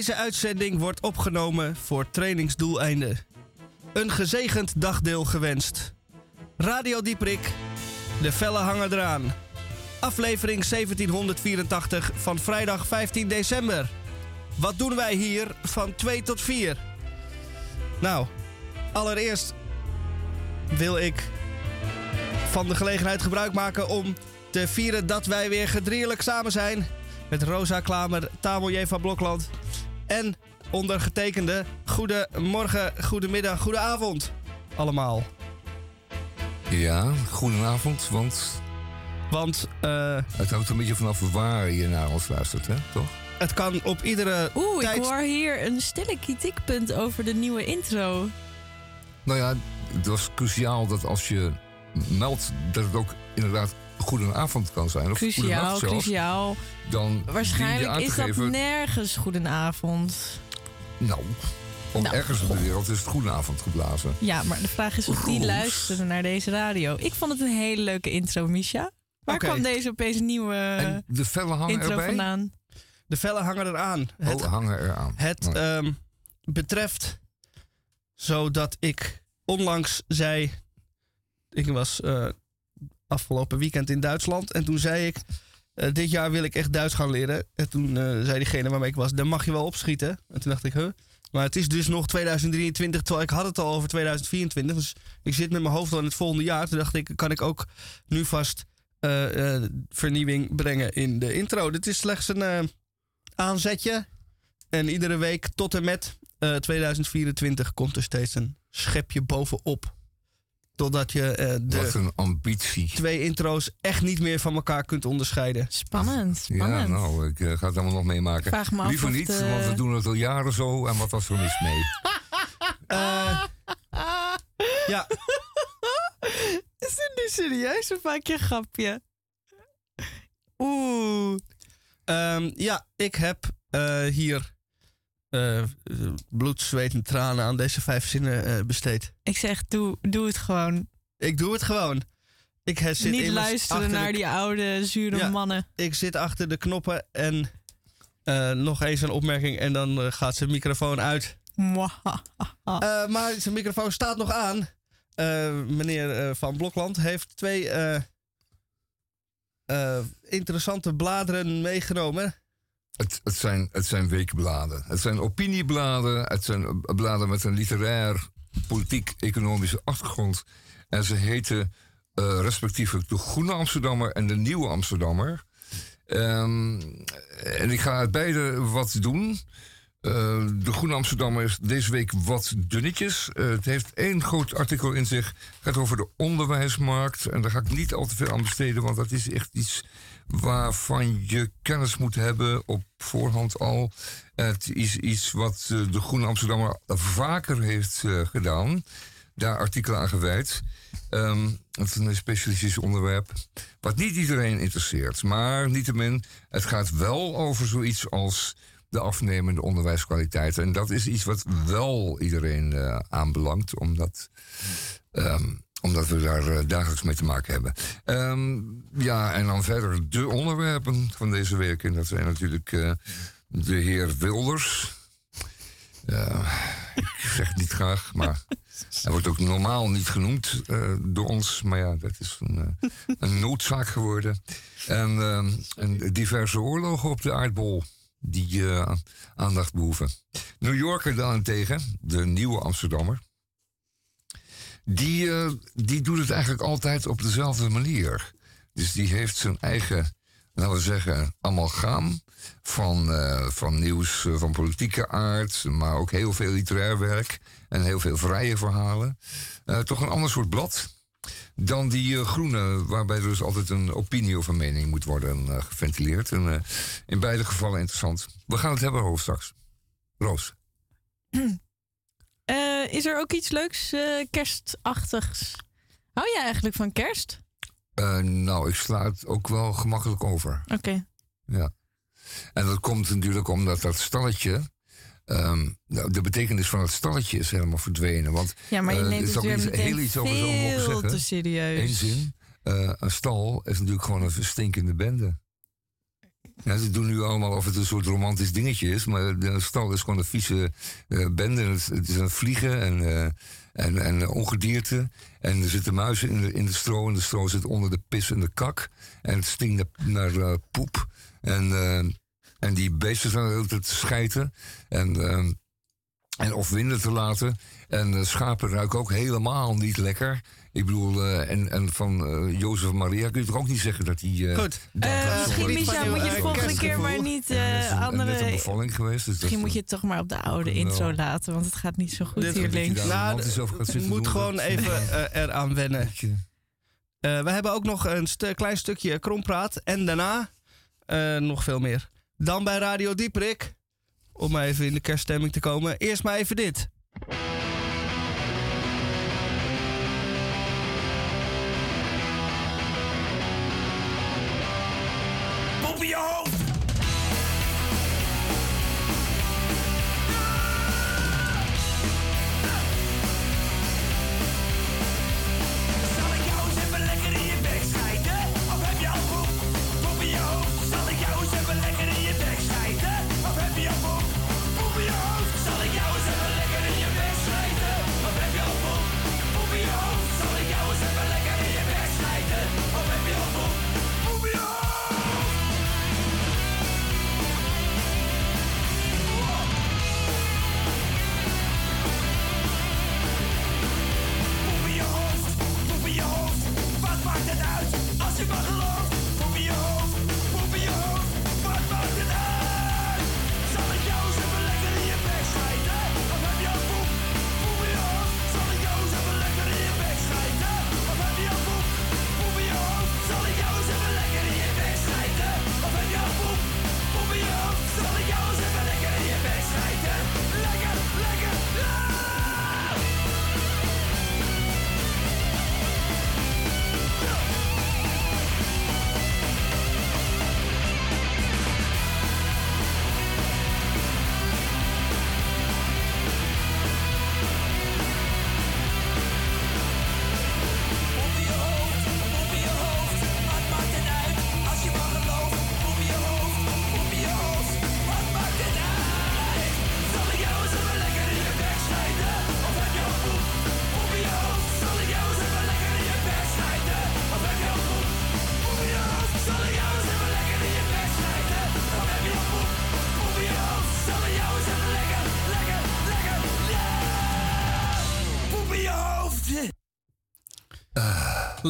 Deze uitzending wordt opgenomen voor trainingsdoeleinden. Een gezegend dagdeel gewenst. Radio Dieprik, de felle hangen eraan. Aflevering 1784 van vrijdag 15 december. Wat doen wij hier van 2 tot 4? Nou, allereerst wil ik van de gelegenheid gebruik maken om te vieren dat wij weer gedrierlijk samen zijn. Met Rosa Klamer, Tamel van Blokland en ondergetekende. Goedemorgen, goedemiddag, goedenavond allemaal. Ja, goedenavond, want Want eh, het hangt een beetje vanaf waar je naar ons luistert, hè? toch? het kan op iedere Oeh, ik hoor hier een stille kritiekpunt over de nieuwe intro. Nou ja, het was cruciaal dat als je meldt dat het ook inderdaad goedenavond kan zijn, of Cruciaal, zelfs, cruciaal. dan Waarschijnlijk is dat nergens goedenavond. nou, om Nou, ergens op de wereld is het goedenavond geblazen. Ja, maar de vraag is of die Roos. luisteren naar deze radio. Ik vond het een hele leuke intro, Misha. Waar kwam deze opeens nieuwe en de vellen hangen intro erbij? vandaan? De vellen hangen eraan. Het, Oh, hangen eraan. het Oh. ehm, betreft zodat ik onlangs zei... Ik was eh, afgelopen weekend in Duitsland en toen zei ik... eh, dit jaar wil ik echt Duits gaan leren. En toen eh, zei diegene waarmee ik was, dan mag je wel opschieten. En toen dacht ik, huh? Maar het is dus nog 2023, terwijl ik had het al over 2024. Dus ik zit met mijn hoofd al in het volgende jaar. Toen dacht ik, kan ik ook nu vast eh, vernieuwing brengen in de intro. Dit is slechts een aanzetje. En iedere week tot en met eh, 2024 komt er steeds een schepje bovenop. Totdat je eh, Wat de een ambitie. twee intro's echt niet meer van elkaar kunt onderscheiden. Spannend, Ja, spannend. nou, ik eh, ga het allemaal nog meemaken. Vraag me af Liever niet, de- want we doen het al jaren zo. En wat was er mis mee? Eh, ja, Is dit nu serieus of maak je een grapje? Oeh. ehm, ja ik heb eh, hier eh, bloed, zweet en tranen aan deze vijf zinnen eh, besteed. Ik zeg, doe, doe het gewoon. Ik doe het gewoon. Ik zit Niet luisteren de naar die oude, zure Ja. mannen. ik zit achter de knoppen en nog eens een opmerking en dan gaat zijn microfoon uit. Maar zijn microfoon staat nog aan. Meneer Van Blokland heeft twee interessante bladeren meegenomen. Het, zijn, het zijn weekbladen. Het zijn opiniebladen. Het zijn bladen met een literair, politiek-economische achtergrond. En ze heten eh, respectievelijk de Groene Amsterdammer en de Nieuwe Amsterdammer. Ehm, en ik ga uit beide wat doen. Eh, de Groene Amsterdammer is deze week wat dunnetjes. Eh, het heeft één groot artikel in zich. Het gaat over de onderwijsmarkt. En daar ga ik niet al te veel aan besteden, want dat is echt iets waarvan je kennis moet hebben op voorhand al. Het is iets wat eh, de Groene Amsterdammer vaker heeft eh, gedaan. Daar artikelen aan gewijd. Ehm, het is een specialistisch onderwerp. Wat niet iedereen interesseert. Maar niettemin, het gaat wel over zoiets als de afnemende onderwijskwaliteit. En dat is iets wat wel iedereen eh, aanbelangt, omdat, ehm, omdat we daar eh, dagelijks mee te maken hebben. Ehm, ja, en dan verder de onderwerpen van deze week. En dat zijn natuurlijk eh, de heer Wilders. Ik zeg het niet graag, maar hij wordt ook normaal niet genoemd eh, door ons. Maar ja, dat is een, een noodzaak geworden. En, en diverse oorlogen op de aardbol die aandacht behoeven. New Yorker daarentegen, de nieuwe Amsterdammer. Die, eh, die doet het eigenlijk altijd op dezelfde manier. Dus die heeft zijn eigen, laten we zeggen, amalgaam van, eh, van nieuws eh, van politieke aard, maar ook heel veel literair werk en heel veel vrije verhalen. Toch een ander soort blad dan die groene, waarbij er dus altijd een opinie of een mening moet worden geventileerd. En in beide gevallen interessant. We gaan het hebben over straks. Roos. Eh, is er ook iets leuks eh, kerstachtigs? Hou jij eigenlijk van kerst? Eh, nou, ik sla het ook wel gemakkelijk over. Oké. Ja. En dat komt natuurlijk omdat dat stalletje. ehm, nou, de betekenis van het stalletje is helemaal verdwenen. Want Ja, maar je neemt het zou weer meteen heel iets over zo zeggen. te serieus. Eén zin. Een stal is natuurlijk gewoon een stinkende bende. Ja, ze doen nu allemaal of het een soort romantisch dingetje is. Maar de stal is gewoon een vieze uh, bende. Het, is een vliegen en, uh, en, en ongedierte. En er zitten muizen in de, in stro. En de stro zit onder de pis en de kak. En het stinkt naar, uh, poep. En, en die beesten zijn de te schijten. En, en of winden te laten. En schapen ruiken ook helemaal niet lekker. Ik bedoel, uh, en, en van uh, Jozef Maria kun je toch ook niet zeggen dat die... Uh, Goed. misschien, Micha, moet je volgende keer maar niet ja, andere... Een bevalling geweest. Dus misschien moet je het toch maar op de oude intro laten, want het gaat niet zo goed hier links. Nou, je moet gewoon even eraan wennen. we hebben ook nog een st klein stukje krompraat en daarna nog veel meer. Dan bij Radio Dieperik, om maar even in de kerststemming te komen. Eerst maar even dit.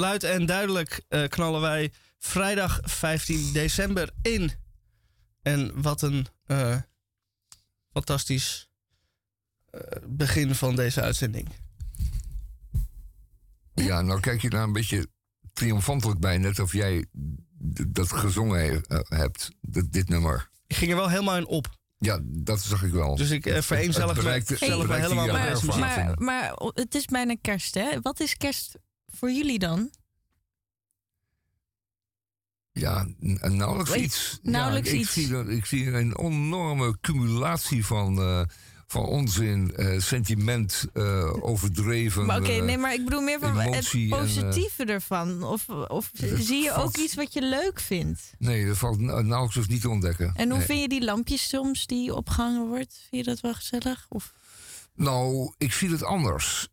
Luid en duidelijk uh, knallen wij vrijdag 15 december in. En wat een uh, fantastisch uh, begin van deze uitzending. Ja, nou kijk je daar een beetje triomfantelijk bij, net of jij dat gezongen hebt, dit nummer. Ik ging er wel helemaal in op. Ja, dat zag ik wel. Dus ik uh, vereenzellig zelf helemaal maar, maar, maar het is bijna kerst, hè? Wat is kerst voor jullie dan? Ja, nauwelijks iets. Nauwelijks ja, ik, iets. Zie ik zie een enorme cumulatie van, uh, van onzin, uh, sentiment, uh, overdreven. Maar oké, nee, maar ik bedoel meer van het positieve ervan. Of, of zie je ook iets wat je leuk vindt? Nee, dat valt nauwelijks dus niet te ontdekken. En hoe nee. vind je die lampjes soms die opgehangen wordt? Vind je dat wel gezellig? Of? Nou, ik zie het anders.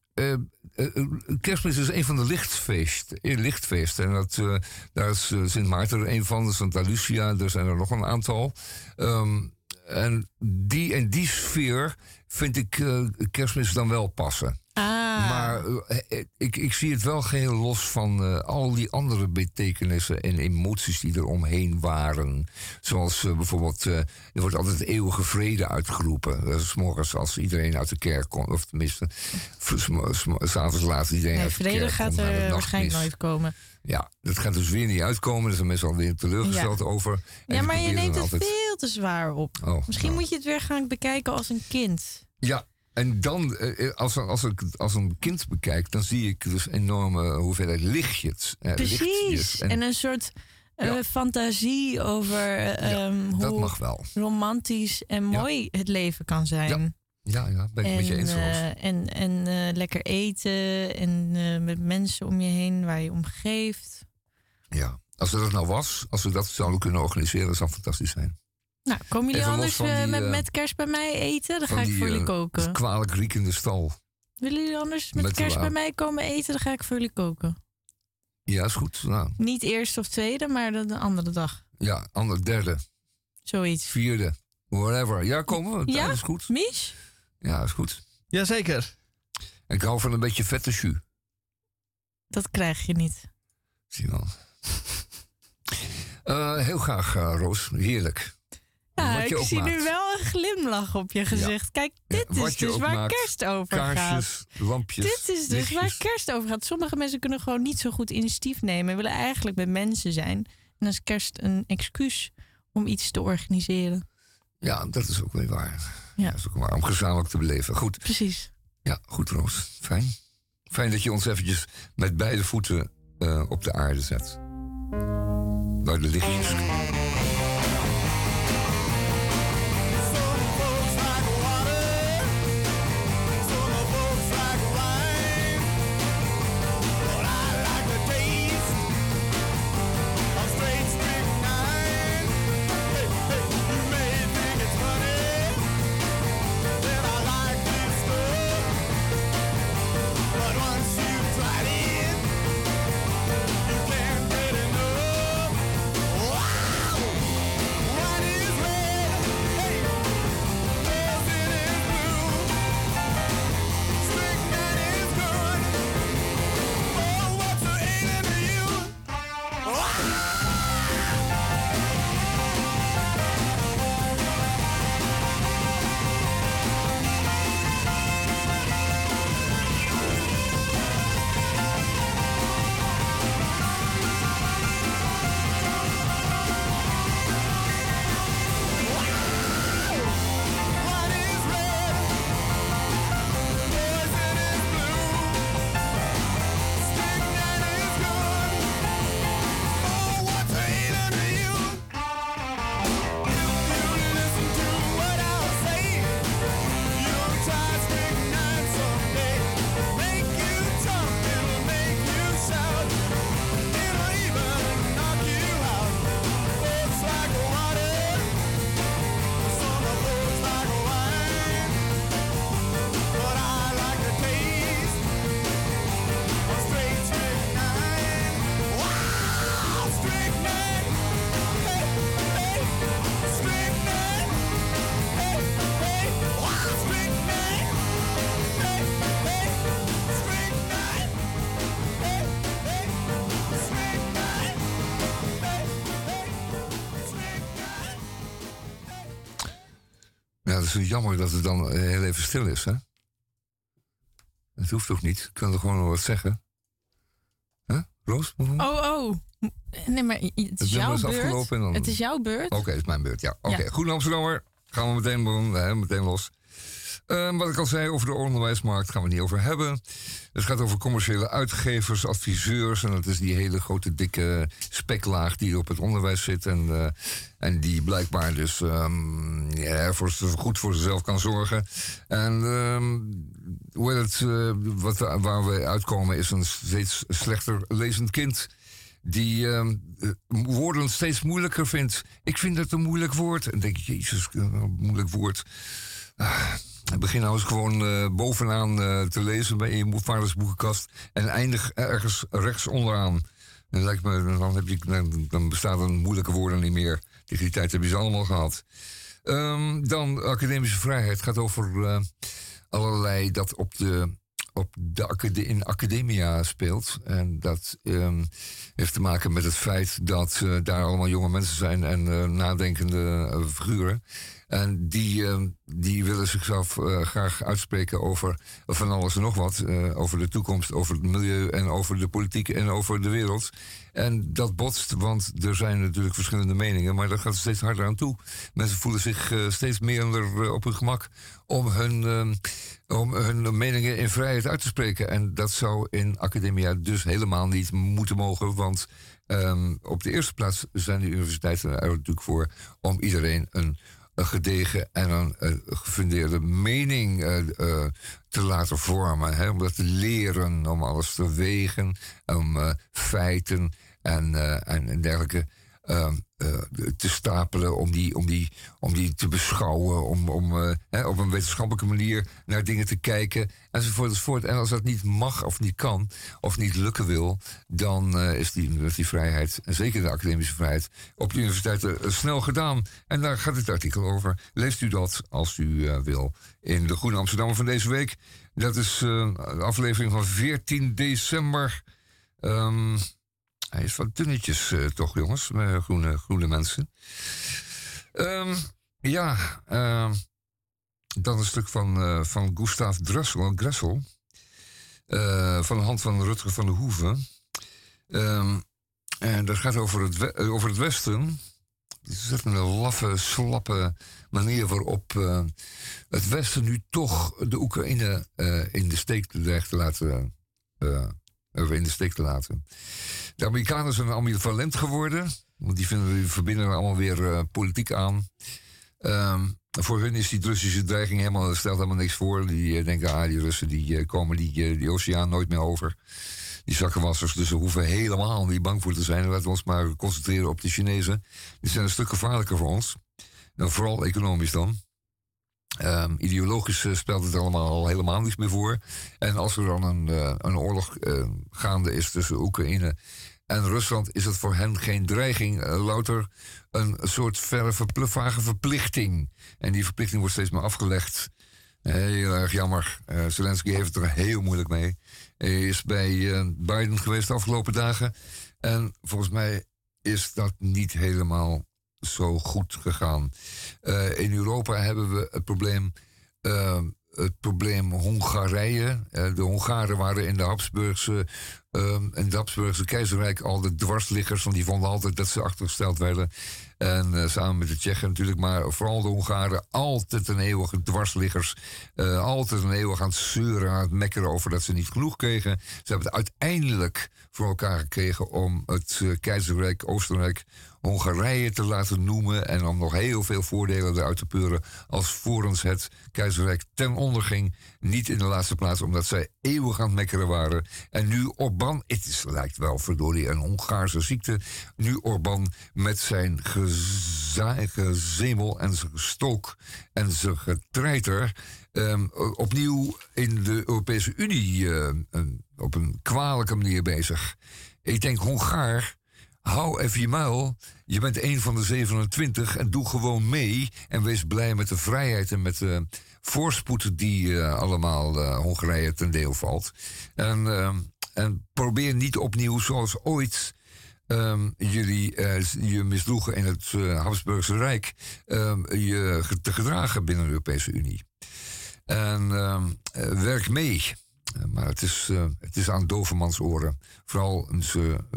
Uh, uh, kerstmis is een van de lichtfeesten. lichtfeesten. En dat, daar is Sint Maarten een van, Santa Lucia, er zijn er nog een aantal. Um, en die, in die sfeer vind ik kerstmis dan wel passen. Ah. Maar uh, ik, ik zie het wel geheel los van uh, al die andere betekenissen en emoties die er omheen waren. Zoals uh, bijvoorbeeld, er wordt altijd eeuwige vrede uitgeroepen. Dat is morgens als iedereen uit de kerk komt, of tenminste, s'avonds laat iedereen nee, uit de kerk vrede gaat er waarschijnlijk nooit komen. Ja, dat gaat dus weer niet uitkomen. Daar zijn mensen alweer teleurgesteld ja. over. En ja, maar je neemt het altijd... veel te zwaar op. Oh, Misschien nou. moet je het weer gaan bekijken als een kind. Ja, en dan, als, als ik als een kind bekijk, dan zie ik dus enorme hoeveelheid lichtjes. Eh, Precies. Lichtjes. En, en, een soort uh, ja. fantasie over ja, um, hoe wel. romantisch en mooi ja. het leven kan zijn. Ja, ja, ben ik en, met je eens. Uh, en en uh, lekker eten en met mensen om je heen waar je om geeft. Ja. als er dat nou was, als we dat zouden kunnen organiseren, zou fantastisch zijn. Nou, komen jullie anders met, uh, met kerst bij mij eten? Dan ga ik voor jullie koken. kwalijk riekende stal. Willen jullie anders met, kerst bij mij komen eten? Dan ga ik voor jullie koken. Ja, is goed. Nou. Niet eerste of tweede, maar de, de andere dag. Ja, andere, derde. Zoiets. Vierde. Whatever. Ja, komen we. Ja, is goed. Mies? Ja, is goed. Jazeker. Ik hou van een beetje vette jus. Dat krijg je niet. Zie je wel. uh, heel graag, uh, Roos. Heerlijk. Ja, ik zie nu wel een glimlach op je gezicht. Kijk, dit is dus waar kerst over kaarsjes, gaat. lampjes. Dit is dus waar kerst over gaat. Sommige mensen kunnen gewoon niet zo goed initiatief nemen. willen eigenlijk met mensen zijn. En dan is kerst een excuus om iets te organiseren. Ja, dat is ook weer waar. Ja. Dat is ook waar, om gezamenlijk te beleven. Goed. Precies. Ja, goed Roos. Fijn. Fijn dat je ons eventjes met beide voeten uh, op de aarde zet. Waar de lichtjes... jammer dat het dan eh, heel even stil is, hè? Het hoeft toch niet? Ik kan er gewoon nog wat zeggen. Huh? Roos? Oh, oh. Nee, maar het is, jouw beurt. Dan... Het is jouw beurt. Oké, het is mijn beurt, ja. Oké, okay. ja. goed Amsterdammer. Gaan we meteen, hè, meteen los. Ehm, wat ik al zei over de onderwijsmarkt gaan we niet over hebben. Het gaat over commerciële uitgevers, adviseurs. En dat is die hele grote dikke speklaag die op het onderwijs zit. En, uh, en die blijkbaar dus um, ja, voor, goed voor zichzelf kan zorgen. En um, hoe het, uh, wat, waar we uitkomen is een steeds slechter lezend kind die uh, woorden steeds moeilijker vindt. Ik vind het een moeilijk woord. En denk je, jezus, een moeilijk woord. Ah, Begin nou eens gewoon uh, bovenaan uh, te lezen bij je vaders boekenkast en eindig ergens rechts onderaan. Dan, lijkt me, dan, heb je, dan bestaat een moeilijke woorden niet meer. Tegen die tijd heb je ze allemaal gehad. Um, dan academische vrijheid gaat over uh, allerlei dat op de op de in academia speelt. En dat um, heeft te maken met het feit dat uh, daar allemaal jonge mensen zijn en uh, nadenkende uh, figuren. En die, uh, die willen zichzelf graag uitspreken over van alles en nog wat. Over de toekomst, over het milieu en over de politiek en over de wereld. En dat botst, want er zijn natuurlijk verschillende meningen, maar dat gaat steeds harder aan toe. Mensen voelen zich steeds meer op hun gemak om hun, om hun meningen in vrijheid uit te spreken. En dat zou in academia dus helemaal niet moeten mogen, want um, op de eerste plaats zijn de universiteiten er natuurlijk voor om iedereen een een gedegen en een, gefundeerde mening uh, te laten vormen. Hè? Om dat te leren, om alles te wegen, om feiten en, en, en dergelijke. Ehm, eh, te stapelen, om die, om die, om die te beschouwen, om, om uh, hè, op een wetenschappelijke manier naar dingen te kijken, enzovoort, enzovoort. En als dat niet mag of niet kan, of niet lukken wil, dan uh, is die, die vrijheid, en zeker de academische vrijheid, op de universiteiten snel gedaan. En daar gaat het artikel over. Leest u dat als u wil in de Groene Amsterdam van deze week. Dat is de aflevering van 14 december. Um, hij is wat dunnetjes, uh, toch, jongens, met groene, groene mensen. Um, ja, uh, dan een stuk van, uh, van Gustav Dressel, Gressel. Uh, van de hand van Rutger van de Hoeven. Um, en dat gaat over het, over het Westen. Het is een laffe, slappe manier waarop het Westen nu toch de Oekraïne in de steek te laten in de steek te laten. De Amerikanen zijn ambivalent geworden. Want die vinden verbinden allemaal weer uh, politiek aan. Um, voor hun is die Russische dreiging helemaal, stelt helemaal niks voor. Die uh, denken, ah, die Russen die, uh, komen die, die oceaan nooit meer over. Die zakkenwassers, dus ze hoeven helemaal niet bang voor te zijn. Laten we ons maar concentreren op de Chinezen. Die zijn een stuk gevaarlijker voor ons. Vooral economisch dan. Um, ideologisch uh, speelt het allemaal al helemaal niets meer voor. En als er dan een, uh, een oorlog uh, gaande is tussen Oekraïne en Rusland, is het voor hen geen dreiging, louter een soort verre vage verplichting. En die verplichting wordt steeds meer afgelegd. Heel erg jammer. Zelensky heeft het er heel moeilijk mee. Hij is bij Biden geweest de afgelopen dagen. En volgens mij is dat niet helemaal zo goed gegaan. Uh, in Europa hebben we het probleem, uh, het probleem Hongarije. Uh, de Hongaren waren in de Habsburgse, in het Habsburgse keizerrijk al de dwarsliggers, want die vonden altijd dat ze achtergesteld werden. En samen met de Tsjechen natuurlijk, maar vooral de Hongaren altijd een eeuwige dwarsliggers. altijd een eeuwig aan het zeuren, aan het mekkeren over dat ze niet genoeg kregen. Ze hebben het uiteindelijk voor elkaar gekregen om het keizerrijk Oostenrijk Hongarije te laten noemen en om nog heel veel voordelen eruit te peuren als vorens het keizerrijk ten onder ging. Niet in de laatste plaats omdat zij eeuwig aan het mekkeren waren. En nu Orban, het is, lijkt wel verdorie een Hongaarse ziekte, nu Orban met zijn gezemel en zijn gestook en zijn getreiter um, opnieuw in de Europese Unie uh, op een kwalijke manier bezig. Ik denk Hongaar hou even je muil. Je bent een van de 27 en doe gewoon mee. En wees blij met de vrijheid en met de voorspoed die uh, allemaal uh, Hongarije ten deel valt. En, uh, en probeer niet opnieuw zoals ooit. Um, jullie je misdroegen in het Habsburgse Rijk um, je te gedragen binnen de Europese Unie. En um, werk mee. Eh, maar het is, uh, het is aan dovermans oren. Vooral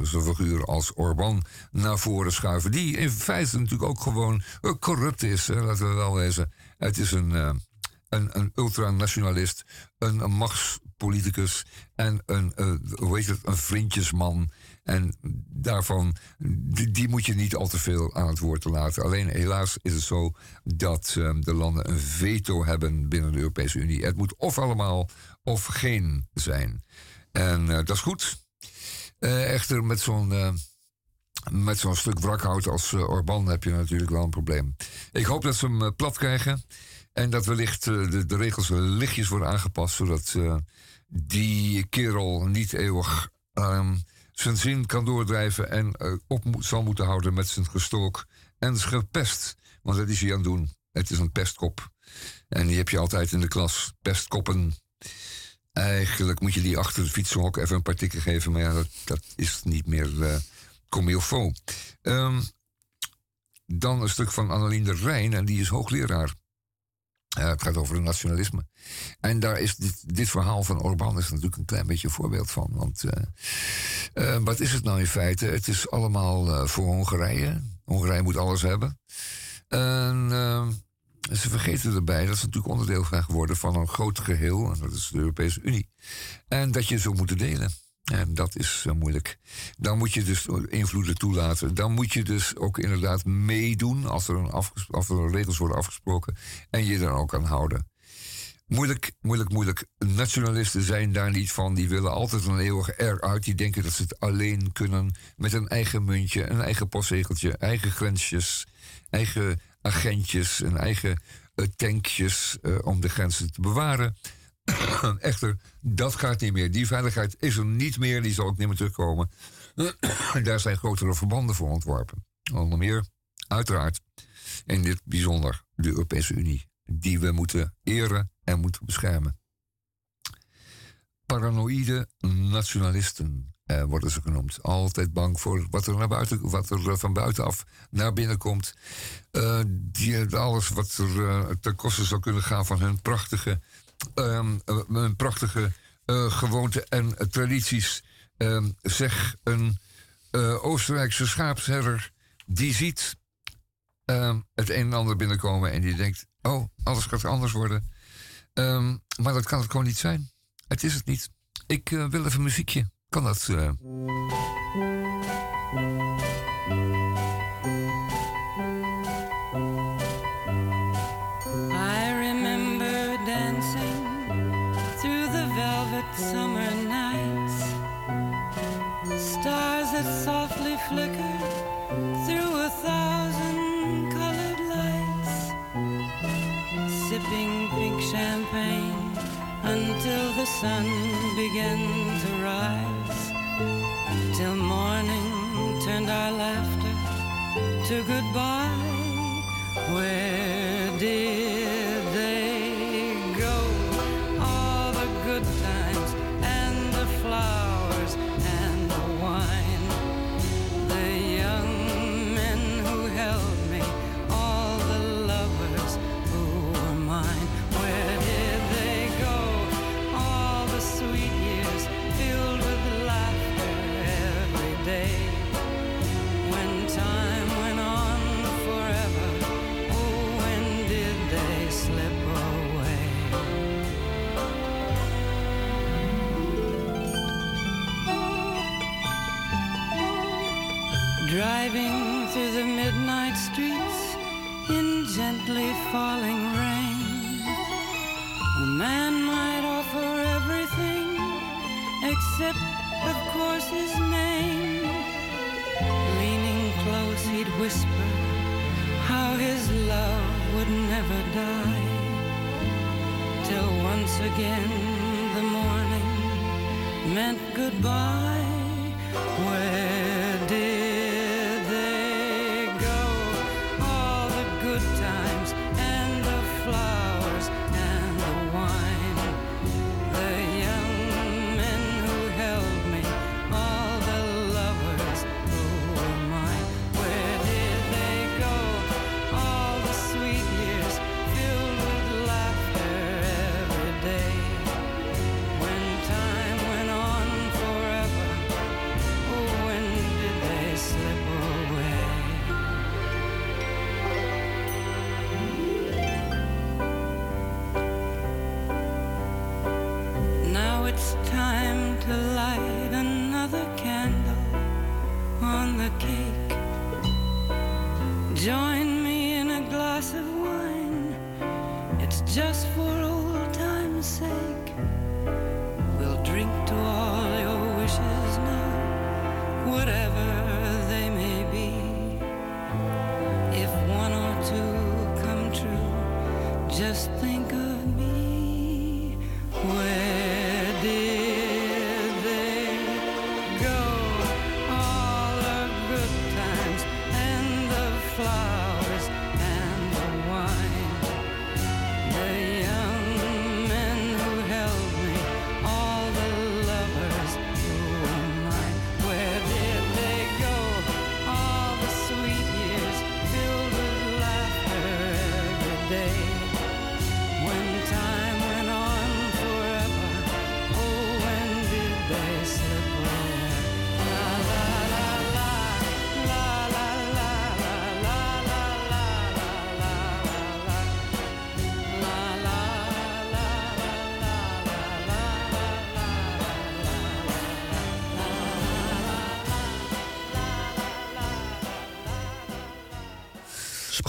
zo'n figuur als Orbán naar voren schuiven. Die in feite natuurlijk ook gewoon uh, corrupt is, laten we wel wezen. Het is een, een, een ultranationalist, een, een machtspoliticus en een, hoe heet het, een vriendjesman. En daarvan, die, die, moet je niet al te veel aan het woord laten. Alleen helaas is het zo dat de landen een veto hebben binnen de Europese Unie. Het moet of allemaal of geen zijn. En uh, dat is goed. Uh, echter, met zo'n uh, met zo'n stuk wrakhout als Orban heb je natuurlijk wel een probleem. Ik hoop dat ze hem plat krijgen. En dat wellicht de, de, regels lichtjes worden aangepast. Zodat die kerel niet eeuwig um, zijn zin kan doordrijven. En op zal moeten houden met zijn gestook en zijn gepest. Want dat is hij aan het doen. Het is een pestkop. En die heb je altijd in de klas. Pestkoppen. Eigenlijk moet je die achter de fietsenhok even een paar tikken geven. Maar ja, dat, dat is niet meer uh, comme il faut. Um, dan een stuk van Annelien de Rijn. En die is hoogleraar. Uh, het gaat over het nationalisme. En daar is dit, dit verhaal van Orbán is natuurlijk een klein beetje een voorbeeld van. Want uh, wat is het nou in feite? Het is allemaal voor Hongarije. Hongarije moet alles hebben. En ze vergeten erbij dat ze natuurlijk onderdeel gaan worden van een groot geheel, en dat is de Europese Unie. En dat je zo moet delen. En dat is eh, moeilijk. Dan moet je dus invloeden toelaten. Dan moet je dus ook inderdaad meedoen als er, een als er regels worden afgesproken en je er ook aan houden. Moeilijk, moeilijk, moeilijk. Nationalisten zijn daar niet van. Die willen altijd een eeuwig eruit. uit. Die denken dat ze het alleen kunnen met een eigen muntje, een eigen postzegeltje, eigen grensjes, eigen agentjes en eigen eh, tankjes eh, om de grenzen te bewaren. Echter, dat gaat niet meer. Die veiligheid is er niet meer, die zal ook niet meer terugkomen. Daar zijn grotere verbanden voor ontworpen. Onder meer, uiteraard, in dit bijzonder de Europese Unie, die we moeten eren en moeten beschermen. Paranoïde nationalisten. Eh, worden ze dus genoemd. Altijd bang voor wat er, naar buiten, wat er eh, van buitenaf naar binnen komt. Eh, die, alles wat er uh, ten koste zou kunnen gaan van hun prachtige, um, prachtige gewoonten en tradities. Ehm, zeg een Oostenrijkse schaapsherder die ziet ehm, het een en ander binnenkomen en die denkt: Oh, alles gaat anders worden. maar dat kan het gewoon niet zijn. Het is het niet. Ik wil even muziekje kan dat. Uh...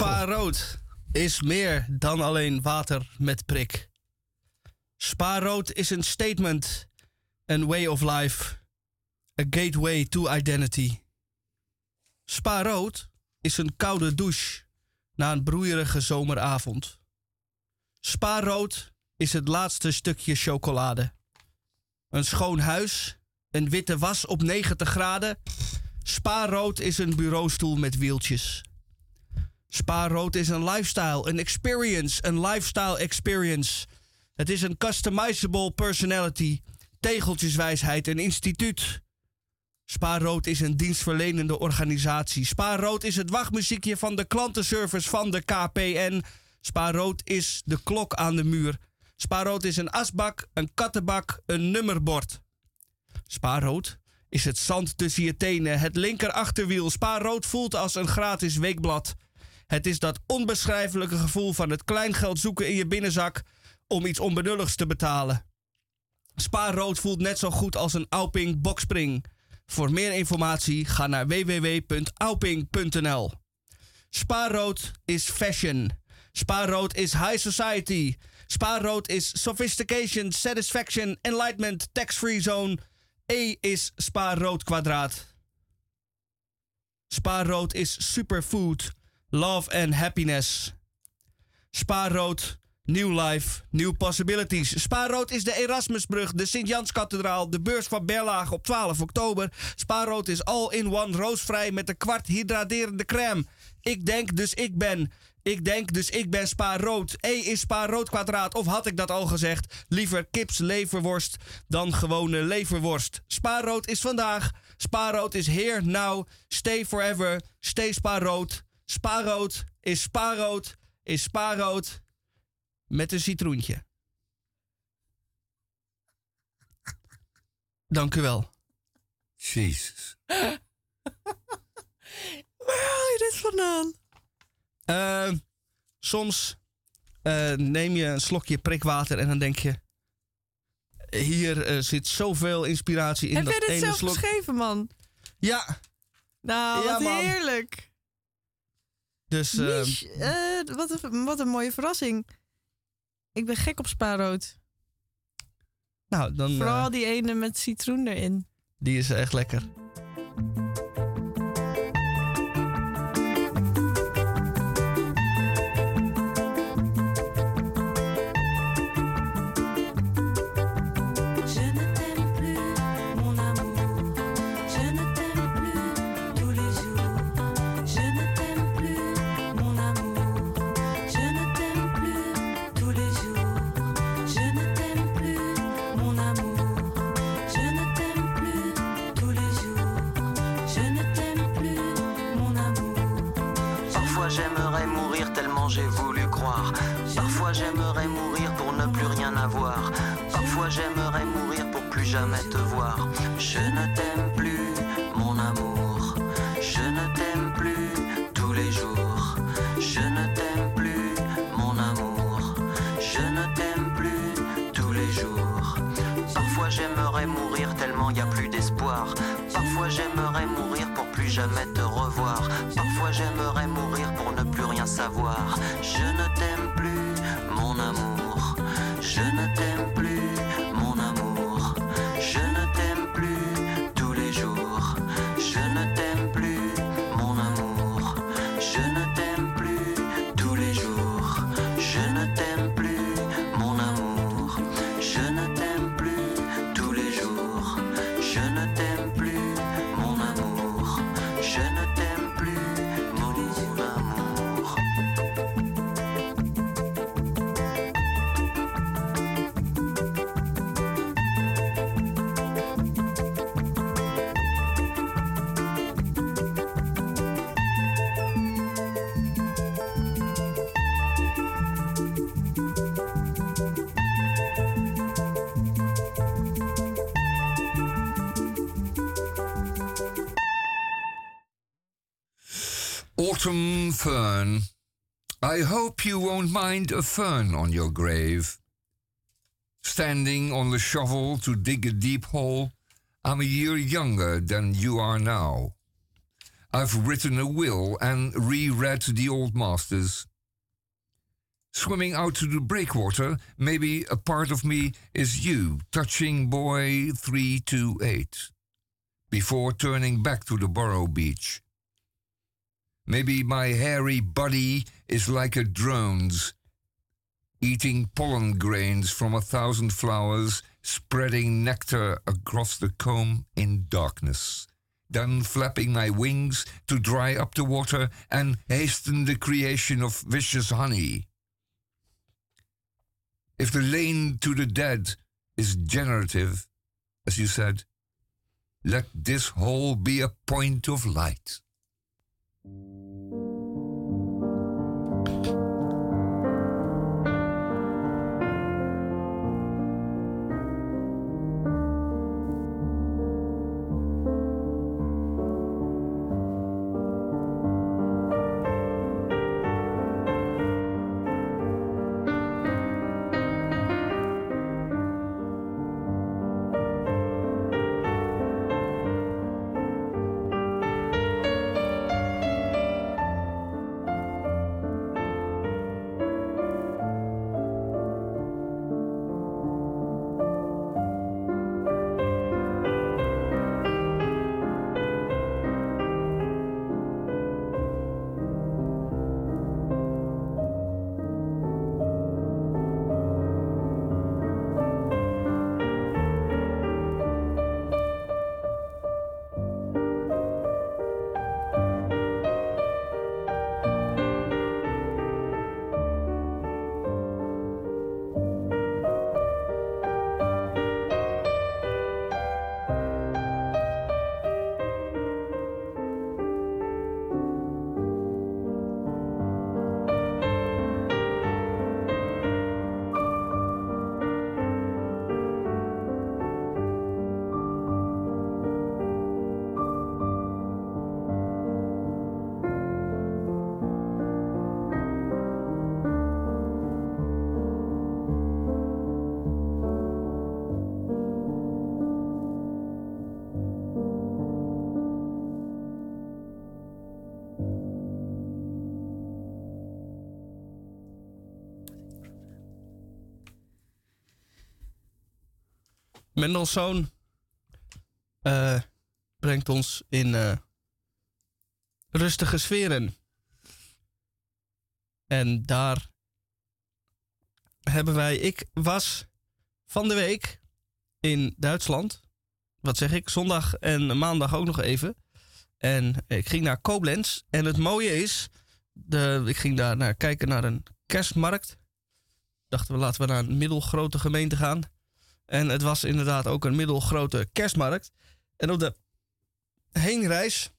Sparood is meer dan alleen water met prik. Sparood is een statement, een way of life, a gateway to identity. Spa rood is een koude douche na een broeierige zomeravond. Spa rood is het laatste stukje chocolade. Een schoon huis, een witte was op 90 graden. Sparrood is een bureaustoel met wieltjes. Spaarrood is een lifestyle, een experience, een lifestyle experience. Het is een customizable personality, tegeltjeswijsheid, een instituut. Spaarrood is een dienstverlenende organisatie. Spaarrood is het wachtmuziekje van de klantenservice van de KPN. Spaarrood is de klok aan de muur. Spaarrood is een asbak, een kattenbak, een nummerbord. Spaarrood is het zand tussen je tenen, het linker achterwiel. Spaarrood voelt als een gratis weekblad. Het is dat onbeschrijfelijke gevoel van het kleingeld zoeken in je binnenzak om iets onbenulligs te betalen. Spaarrood voelt net zo goed als een Auping bokspring. Voor meer informatie ga naar www.auping.nl. Spaarrood is fashion. Spaarrood is high society. Spaarrood is sophistication, satisfaction, enlightenment, tax-free zone. E is spaarrood kwadraat. Spaarrood is superfood, love and happiness. Spaarrood, new life, new possibilities. Spaarrood is de Erasmusbrug, de Sint-Janskathedraal, de beurs van Berlage op 12 oktober. Spaarrood is all-in-one roosvrij met een kwart hydraterende crème. Ik denk dus ik ben. Ik denk dus ik ben spaarrood. E is spaarrood kwadraat. Of had ik dat al gezegd? Liever kipsleverworst dan gewone leverworst. Spaarrood is vandaag. Spaarrood is here now. Stay forever. Stay spaarrood. Spaarrood is spaarrood is spaarrood met een citroentje. Dank u wel. Jezus. Waar haal je dit vandaan? Eh, soms eh, neem je een slokje prikwater en dan denk je... Hier eh, zit zoveel inspiratie in Heb dat jij dit ene zelf slok. geschreven, man? Ja, Nou, Ja, wat man. heerlijk. Dus eh, Mich, eh, wat, een, wat een mooie verrassing. Ik ben gek op spaarrood. nou, dan, Vooral eh, die ene met citroen erin. die is echt lekker. Parfois j'aimerais mourir pour plus jamais te voir. Je ne t'aime plus, mon amour. Je ne t'aime plus tous les jours. Je ne t'aime plus, mon amour. Je ne t'aime plus tous les jours. Parfois j'aimerais mourir tellement y a plus d'espoir. Parfois j'aimerais mourir pour plus jamais te revoir. Parfois j'aimerais mourir pour ne plus rien savoir. Je ne t'aime I hope you won't mind a fern on your grave. Standing on the shovel to dig a deep hole, I'm a year younger than you are now. I've written a will and reread the old masters. Swimming out to the breakwater, maybe a part of me is you, touching boy 328, before turning back to the Borough Beach. Maybe my hairy body is like a drone's, eating pollen grains from a thousand flowers, spreading nectar across the comb in darkness. Then flapping my wings to dry up the water and hasten the creation of vicious honey. If the lane to the dead is generative, as you said, let this hole be a point of light you Mendelssohn eh, brengt ons in eh, rustige sferen. En daar hebben wij. Ik was van de week in Duitsland. Wat zeg ik? Zondag en maandag ook nog even. En ik ging naar Koblenz. En het mooie is, de, ik ging daar naar kijken naar een kerstmarkt. Dachten we, laten we naar een middelgrote gemeente gaan. En het was inderdaad ook een middelgrote kerstmarkt. En op de heenreis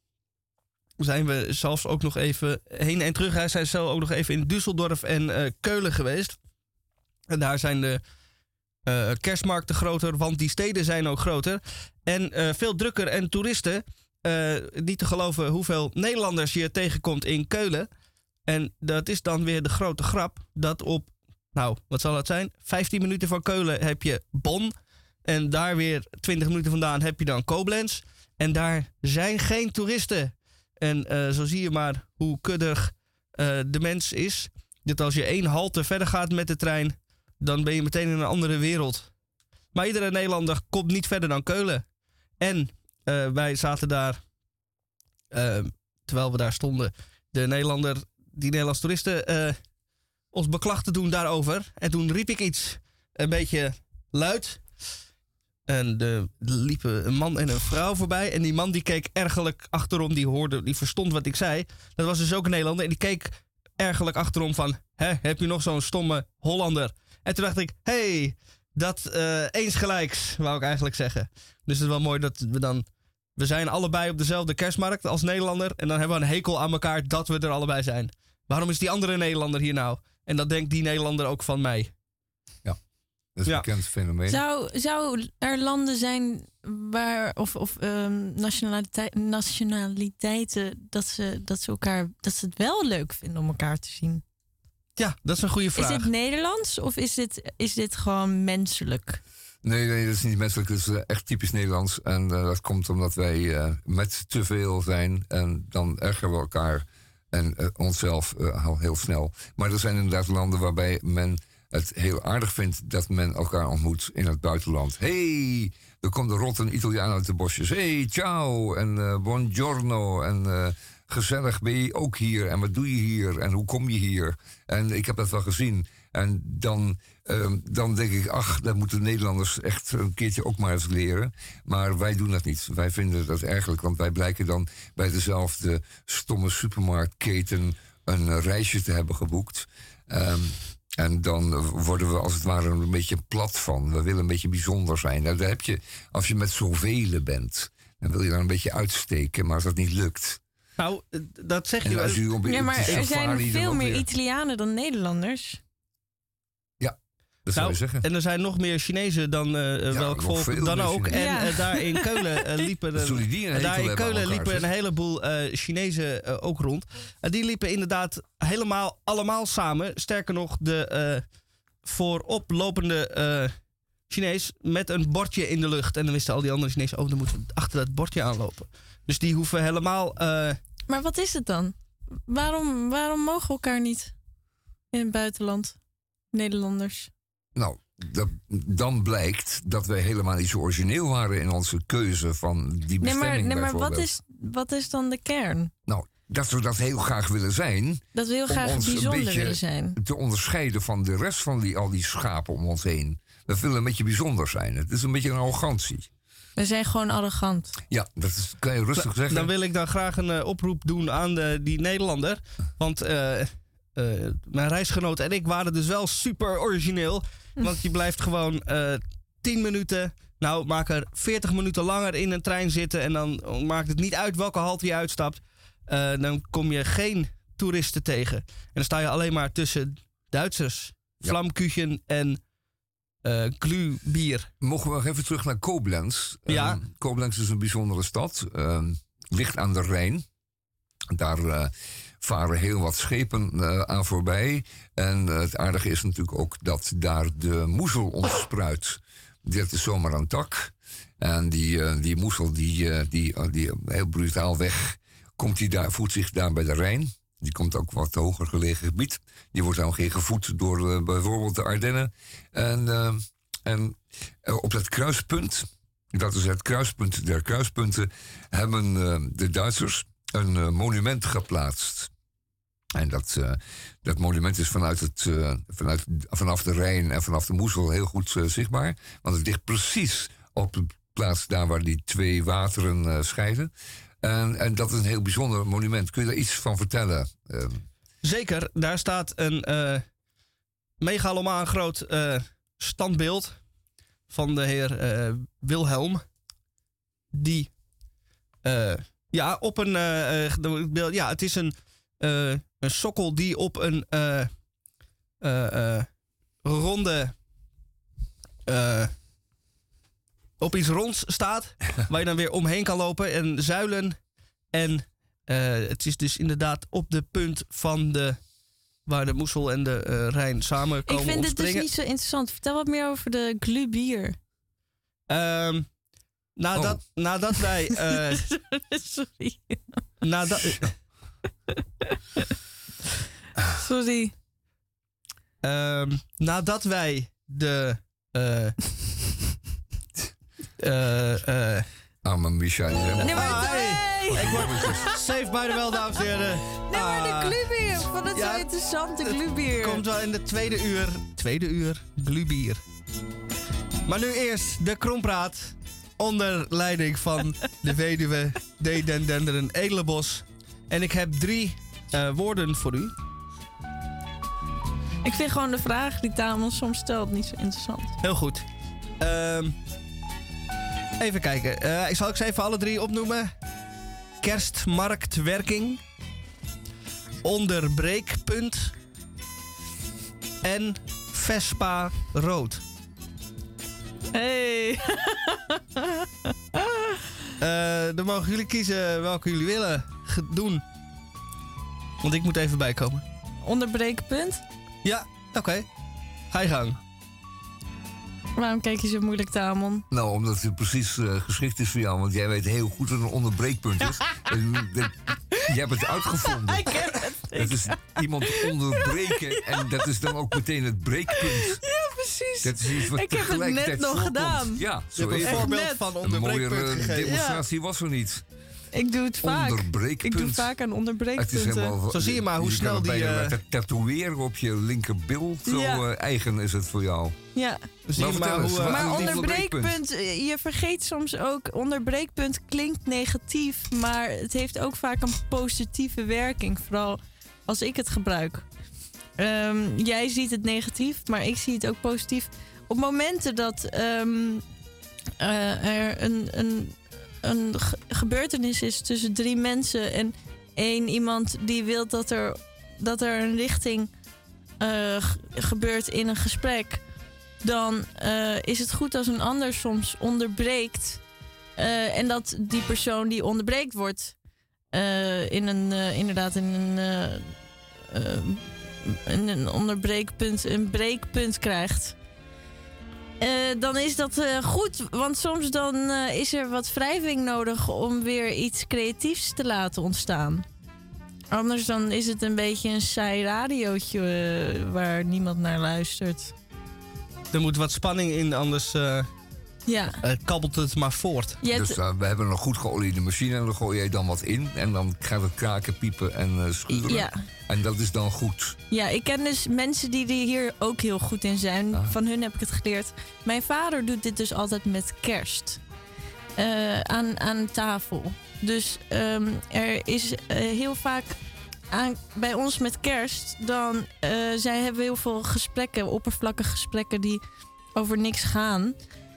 zijn we zelfs ook nog even... Heen- en terugreis zijn zelf ook nog even in Düsseldorf en eh, Keulen geweest. En daar zijn de eh, kerstmarkten groter, want die steden zijn ook groter. En eh, veel drukker en toeristen. Niet te geloven hoeveel Nederlanders je tegenkomt in Keulen. En dat is dan weer de grote grap dat op, nou, wat zal het zijn? 15 minuten van Keulen heb je Bonn. En daar weer 20 minuten vandaan heb je dan Koblenz. En daar zijn geen toeristen. En eh, zo zie je maar hoe kuddig eh, de mens is. Dat als je één halte verder gaat met de trein, dan ben je meteen in een andere wereld. Maar iedere Nederlander komt niet verder dan Keulen. En eh, wij zaten daar, terwijl we daar stonden, de Nederlander, die Nederlandse toeristen, ons beklag te doen daarover. En toen riep ik iets een beetje luid. En er liepen een man en een vrouw voorbij. En die man die keek ergelijk achterom. Die hoorde, die verstond wat ik zei. Dat was dus ook een Nederlander. En die keek ergelijk achterom van... Hè, heb je nog zo'n stomme Hollander? En toen dacht ik... hey, dat eh, eens gelijks, wou ik eigenlijk zeggen. Dus het is wel mooi dat we dan... We zijn allebei op dezelfde kerstmarkt als Nederlander. En dan hebben we een hekel aan elkaar dat we er allebei zijn. Waarom is die andere Nederlander hier nou? En dat denkt die Nederlander ook van mij. Dat is Ja. een bekend fenomeen. Zou, zou er landen zijn waar, of, of ehm, nationaliteit, nationaliteiten, dat ze, dat, ze elkaar, dat ze het wel leuk vinden om elkaar te zien? Ja, dat is een goede vraag. Is dit Nederlands of is dit, is dit gewoon menselijk? Nee, nee, dat is niet menselijk. Dat is eh, echt typisch Nederlands. En eh, dat komt omdat wij eh, met te veel zijn. En dan ergeren we elkaar en eh, onszelf al heel snel. Maar er zijn inderdaad landen waarbij men het heel aardig vindt dat men elkaar ontmoet in het buitenland. hey, er komt een rotte Italiaan uit de bosjes. hey, ciao en eh, buongiorno en gezellig ben je ook hier en wat doe je hier en hoe kom je hier? En ik heb dat wel gezien. En dan, ehm, dan denk ik, ach, dat moeten Nederlanders echt een keertje ook maar eens leren. Maar wij doen dat niet. Wij vinden dat eigenlijk, want wij blijken dan bij dezelfde stomme supermarktketen een reisje te hebben geboekt. Ehm, en dan worden we als het ware een beetje plat van. We willen een beetje bijzonder zijn. Nou, daar heb je, als je met zoveel bent, dan wil je dan een beetje uitsteken. Maar als dat niet lukt. Nou, eh, dat zeg je wel. als u op Ja, maar er zijn veel meer Italianen dan Nederlanders. Dat zou Nou, je zeggen. En er zijn nog meer Chinezen dan eh, welk volk dan ook. En eh, daar in Keulen eh, liepen een en daar in Keulen elkaar, liepen een heleboel eh, Chinezen ook rond. En die liepen inderdaad helemaal allemaal samen. Sterker nog, de eh voorop lopende eh, Chinees met een bordje in de lucht. En dan wisten al die andere Chinezen, oh, dan moeten we achter dat bordje aanlopen. Dus die hoeven helemaal... eh, Maar wat is het dan? Waarom, waarom mogen we elkaar niet in het buitenland? Nederlanders. Nou, dat, dan blijkt dat wij helemaal niet zo origineel waren in onze keuze van die Nee, bestemming maar, nee, maar wat, is, wat is dan de kern? Nou, dat we dat heel graag willen zijn, Dat we heel Om graag ons een bijzonder beetje- willen zijn. te onderscheiden van de rest van die, al die schapen om ons heen. We willen een beetje bijzonder zijn. Het is een beetje een arrogantie. We zijn gewoon arrogant. Ja, dat is, kan je rustig zeggen. Dan wil ik dan graag een eh, oproep doen aan de, die Nederlander. Want eh, eh, mijn reisgenoot en ik waren dus wel super origineel. Want je blijft gewoon eh 10 minuten, nou maak er 40 minuten langer in een trein zitten. En dan maakt het niet uit welke halte je uitstapt. Eh, dan kom je geen toeristen tegen. En dan sta je alleen maar tussen Duitsers, Ja. Vlamkuchen en eh Glühbier. Mogen we nog even terug naar Koblenz? Ja. Ehm, Koblenz is een bijzondere stad. ehm, ligt aan de Rijn. Daar varen heel wat schepen eh, aan voorbij. En eh, het aardige is natuurlijk ook dat daar de moezel ontspruit. Dit is zomaar een tak. En die, eh, die moezel, die, die, die heel brutaal weg, komt die daar, voedt zich daar bij de Rijn. Die komt ook wat hoger gelegen gebied. Die wordt dan gevoed door bijvoorbeeld de Ardennen. En, en op dat kruispunt, dat is het kruispunt der kruispunten, hebben de Duitsers een monument geplaatst. En dat, eh, dat monument is vanuit het, eh, vanuit, vanaf de Rijn en vanaf de Moezel heel goed eh, zichtbaar. Want het ligt precies op de plaats daar waar die twee wateren scheiden. En, en dat is een heel bijzonder monument. Kun je daar iets van vertellen? Ehm, Zeker, daar staat een megalomaan groot standbeeld van de heer Wilhelm. Die, ja, op een, ja, het is een, een sokkel die op een eh, eh, eh, ronde, eh, op iets ronds staat, waar je dan weer omheen kan lopen en zuilen en eh, het is dus inderdaad op de punt van de. waar de Moesel en de eh, Rijn samen Ik vind dit dus niet zo interessant. Vertel wat meer over de glühbier. Ehm, nadat, Oh. nadat wij. eh, Sorry. nadat, Sorry. ehm, nadat wij de. eh eh, eh, arme Micha. is helemaal- Nee, maar Ah, hey. hey. ik word safe by the wel, dames en heren. Nee, maar Ah, de glühbier. Ik vond het Ja, zo interessant, de glühbier. Komt wel in de tweede uur. Tweede uur, glubier. Maar nu eerst de krompraat. Onder leiding van de weduwe D. Den Denderen Edelenbos. En ik heb drie eh, woorden voor u. Ik vind gewoon de vraag die Tamon soms stelt niet zo interessant. Heel goed. Ehm, even kijken. Eh, ik zal ik ze even alle drie opnoemen. Kerstmarktwerking. Onderbreekpunt. En Vespa Rood. Hey. Eh, dan mogen jullie kiezen welke jullie willen doen. Want ik moet even bijkomen. Onderbreekpunt. Ja, oké. Ga je gang. Waarom kijk je zo moeilijk, Tamon? Nou, omdat het precies eh, geschikt is voor jou. Want jij weet heel goed wat een onderbreekpunt is. En, de- je hebt het uitgevonden. Ik heb het. Dat is iemand onderbreken en dat is dan ook meteen het breekpunt. Ja, precies. Dat is iets wat Ik heb het net nog voorkomt. gedaan. Ja, Je zo hebt een even. voorbeeld net. van Een mooiere onderbreekpunt gegeven. demonstratie was er niet. Ik doe het vaak. Onderbreekpunt. Ik doe vaak aan Het is onderbreekpunten. helemaal, Zo zie je maar hoe kan snel het die, bijna eh, laten tatoeëren op je linkerbil. Zo Ja. eh, eigen is het voor jou. Ja. Dus zie je maar hoe... eh, Maar onderbreekpunt, je vergeet soms ook, onderbreekpunt klinkt negatief, maar het heeft ook vaak een positieve werking. Vooral als ik het gebruik. Ehm, jij ziet het negatief, maar ik zie het ook positief. Op momenten dat ehm, eh, er een, een, een ge- gebeurtenis is tussen drie mensen en één iemand die wil dat er, dat er een richting eh, gebeurt in een gesprek dan eh, is het goed als een ander soms onderbreekt. eh, en dat die persoon die onderbreekt wordt, in een, inderdaad in een, in een onderbreekpunt, een breekpunt krijgt. Eh, dan is dat eh, goed, want soms dan eh, is er wat wrijving nodig om weer iets creatiefs te laten ontstaan. Anders dan is het een beetje een saai radiootje waar niemand naar luistert. Er moet wat spanning in, anders Ja, eh, kabbelt het maar voort. je Dus eh, we hebben een goed geoliede machine en dan gooi jij dan wat in. En dan gaat het kraken, piepen en eh, schuren. ja, En dat is dan goed. ja, ik ken dus mensen die er hier ook heel goed in zijn. Ah. Van hun heb ik het geleerd. Mijn vader doet dit dus altijd met kerst. Eh, aan, aan tafel. Dus ehm, er is eh, heel vaak aan, bij ons met kerst. Dan eh, zij hebben we heel veel gesprekken, oppervlakkige gesprekken die over niks gaan.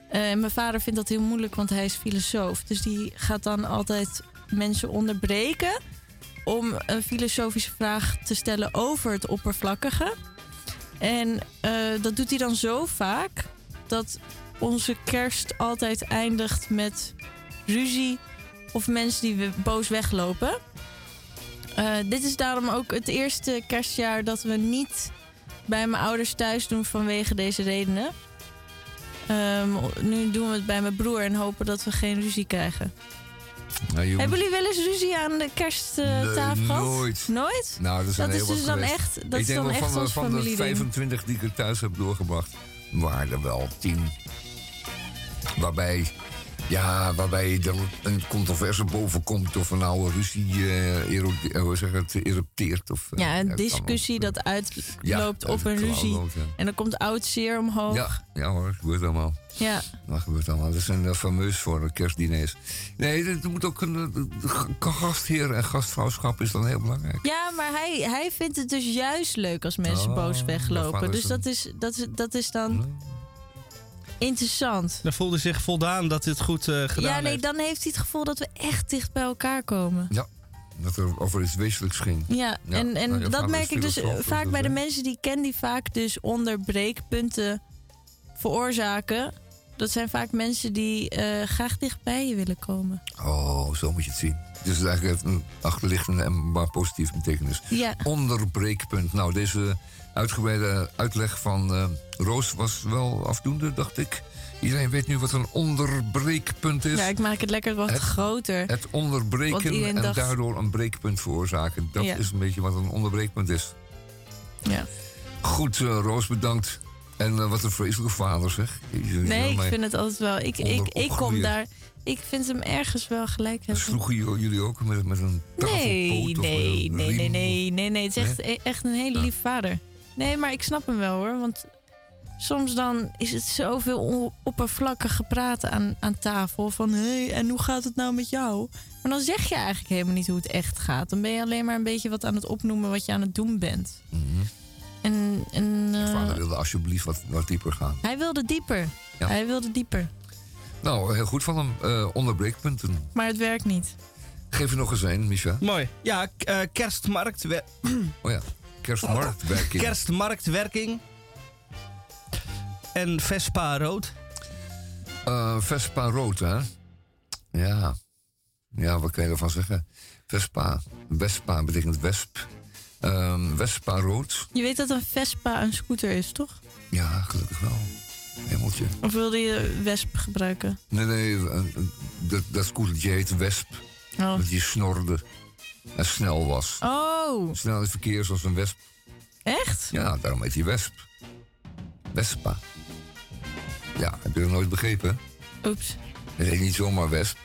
Eh, mijn vader vindt dat heel moeilijk, want hij is filosoof. Dus die gaat dan altijd mensen onderbreken om een filosofische vraag te stellen over het oppervlakkige. En eh, dat doet hij dan zo vaak dat onze kerst altijd eindigt met ruzie of mensen die boos weglopen. Eh, dit is daarom ook het eerste kerstjaar dat we niet bij mijn ouders thuis doen vanwege deze redenen. Ehm, nu doen we het bij mijn broer en hopen dat we geen ruzie krijgen. Nou, jongen, Hebben jullie wel eens ruzie aan de kersttafel gehad? nooit. Nooit? Nou, dat, zijn Dat heel is dus dan geweest. echt, dat ik is denk dan echt van, van de familieding. 25 die ik er thuis heb doorgebracht, waren er wel 10. Waarbij, ja, waarbij er een controverse boven komt of een oude ruzie zeg het, erupteert. Of, eh, Ja, een discussie dat uitloopt Ja, op een ruzie. ja. En dan komt oud zeer omhoog. Ja, ja hoor, dat gebeurt allemaal. Ja. Dat gebeurt allemaal. Dat zijn uh, fameus voor de kerstdiners. Nee, er moet ook een uh, gastheer en gastvrouwschap is dan heel belangrijk. Ja, maar hij, hij vindt het dus juist leuk als mensen Oh, boos weglopen. Dus is dat is, dat, is, dat is dan interessant. Dan voelde zich voldaan dat dit goed eh, gedaan Ja, nee, heeft. dan heeft hij het gevoel dat we echt dicht bij elkaar komen. Ja, dat er over iets wezenlijks ging. Ja, Ja, en, en nou, je dat merk ik dus eh, dus vaak bij de mensen die ik ken, die vaak dus onderbreekpunten veroorzaken. Dat zijn vaak mensen die eh, graag dichtbij je willen komen. Oh, zo moet je het zien. Dus het eigenlijk een achterliggende en maar positieve betekenis. Ja, Onderbreekpunt. Nou, deze uitgebreide uitleg van eh, Roos was wel afdoende, dacht ik. Iedereen weet nu wat een onderbreekpunt is. ja ik maak het lekker wat Het- groter. Het onderbreken en dacht- daardoor een breekpunt veroorzaken. Dat Ja. is een beetje wat een onderbreekpunt is. Ja. Goed, eh, Roos, bedankt. En eh, wat een vreselijke vader, zeg. Nee, ik vind het altijd wel. Ik, ik, ik kom daar. Ik vind hem ergens wel gelijk hebben. Sloegen jullie ook met, met een tafelpoot Nee, nee, nee, nee, nee, nee, nee. Het is echt, echt een hele lief vader. Nee, maar ik snap hem wel hoor. Want soms dan is het zoveel oppervlakkige praten aan, aan tafel. Van hé, hey, en hoe gaat het nou met jou? Maar dan zeg je eigenlijk helemaal niet hoe het echt gaat. Dan ben je alleen maar een beetje wat aan het opnoemen wat je aan het doen bent. Mhm. En, en eh, Vader wilde alsjeblieft wat, wat dieper gaan. hij wilde dieper. Ja. Hij wilde dieper. Nou, heel goed van hem. Eh, onderbreekpunten. Maar het werkt niet. Geef er nog eens een, Misha. Mooi. Ja, eh, kerstmarktwer- Oh ja, kerstmarktwerking. kerstmarktwerking. En Vespa rood. Eh, Vespa rood, hè? Ja. Ja, wat kan je ervan zeggen? Vespa. Vespa betekent wesp. Ehm, Vespa rood. Je weet dat een Vespa een scooter is, toch? Ja, gelukkig wel. Hemeltje. Of wilde je Wesp gebruiken? Nee, nee, eh, dat, dat scootertje heet Wesp. Oh. Dat die snorde. En snel was. Oh, Snel in het verkeer zoals een wesp. echt? Ja, daarom heet hij wesp. Vespa. Ja, heb je dat nooit begrepen? Oeps. Het heet niet zomaar wesp.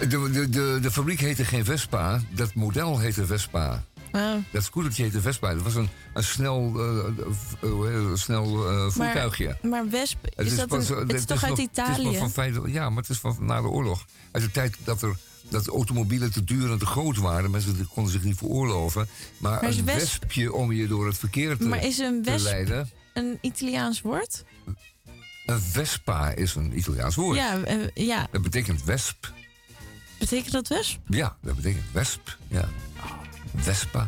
De, de, de, de fabriek heette geen Vespa. Dat model heette Vespa. Oh. Dat scootertje heette Vespa. Dat was een, een snel, eh, eh, snel eh, voertuigje. Maar wesp, Het is, dat pas, een, het is toch uit nog- Het is Italië? van ja, maar het is van na de oorlog. Uit de tijd dat, er, dat automobielen te duur en te groot waren. Mensen konden zich niet veroorloven. Maar, een wesp- wespje om je door het verkeer te, maar is een wesp leiden. een Italiaans woord? Een Vespa is een Italiaans woord. Ja, eh, ja, Dat betekent wesp. betekent dat wesp? Ja, dat betekent wesp. Ja. Vespa.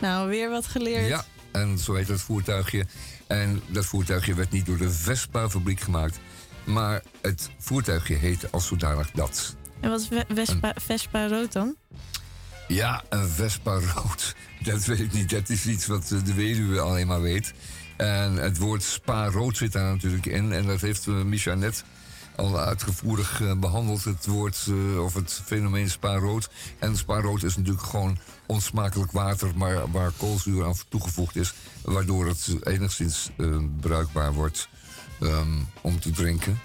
Nou, weer wat geleerd. Ja, en zo heet dat voertuigje. En dat voertuigje werd niet door de Vespa-fabriek gemaakt. Maar het voertuigje heette als zodanig dat. En wat is Vespa, Vespa rood dan? Ja, een Vespa rood. Dat weet ik niet. Dat is iets wat de weduwe alleen maar weet. En het woord spa rood zit daar natuurlijk in. En dat heeft eh, Micha net al uitgevoerig eh, behandeld. Het woord eh, of het fenomeen spa rood. En spa rood is natuurlijk gewoon onsmakelijk water... maar waar koolzuur aan toegevoegd is. Waardoor het enigszins bruikbaar wordt ehm, om te drinken.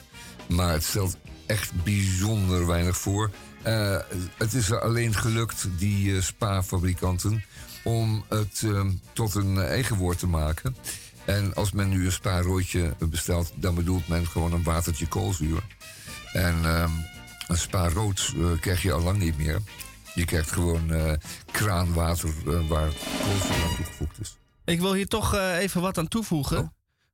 Maar het stelt echt bijzonder weinig voor. Eh, het is alleen gelukt, die eh, spa-fabrikanten, om het eh, tot een eigen woord te maken. En als men nu een spa-roodje bestelt, dan bedoelt men gewoon een watertje koolzuur. En een spa-rood krijg je al lang niet meer. Je krijgt gewoon kraanwater waar koolzuur aan toegevoegd is. Ik wil hier toch even wat aan toevoegen. Oh.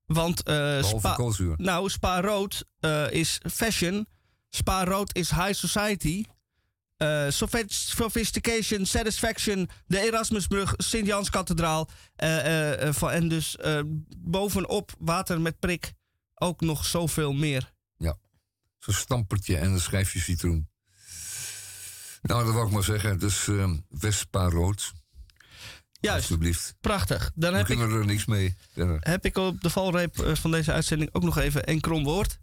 Want Spa, koolzuur. nou, Spa Rood eh, is fashion. Spa Rood is high society. Sophist- sophistication, satisfaction, de Erasmusbrug, Sint-Jans-kathedraal. eh, eh, eh, en dus bovenop water met prik ook nog zoveel meer. Zo'n stampertje en een schijfje citroen. Nou, dat wou ik maar zeggen. Dus Vespa rood. Juist, Alsjeblieft. prachtig. Dan We heb ik, kunnen er niks mee. heb ik op de valreep van deze uitzending ook nog even een krom woord.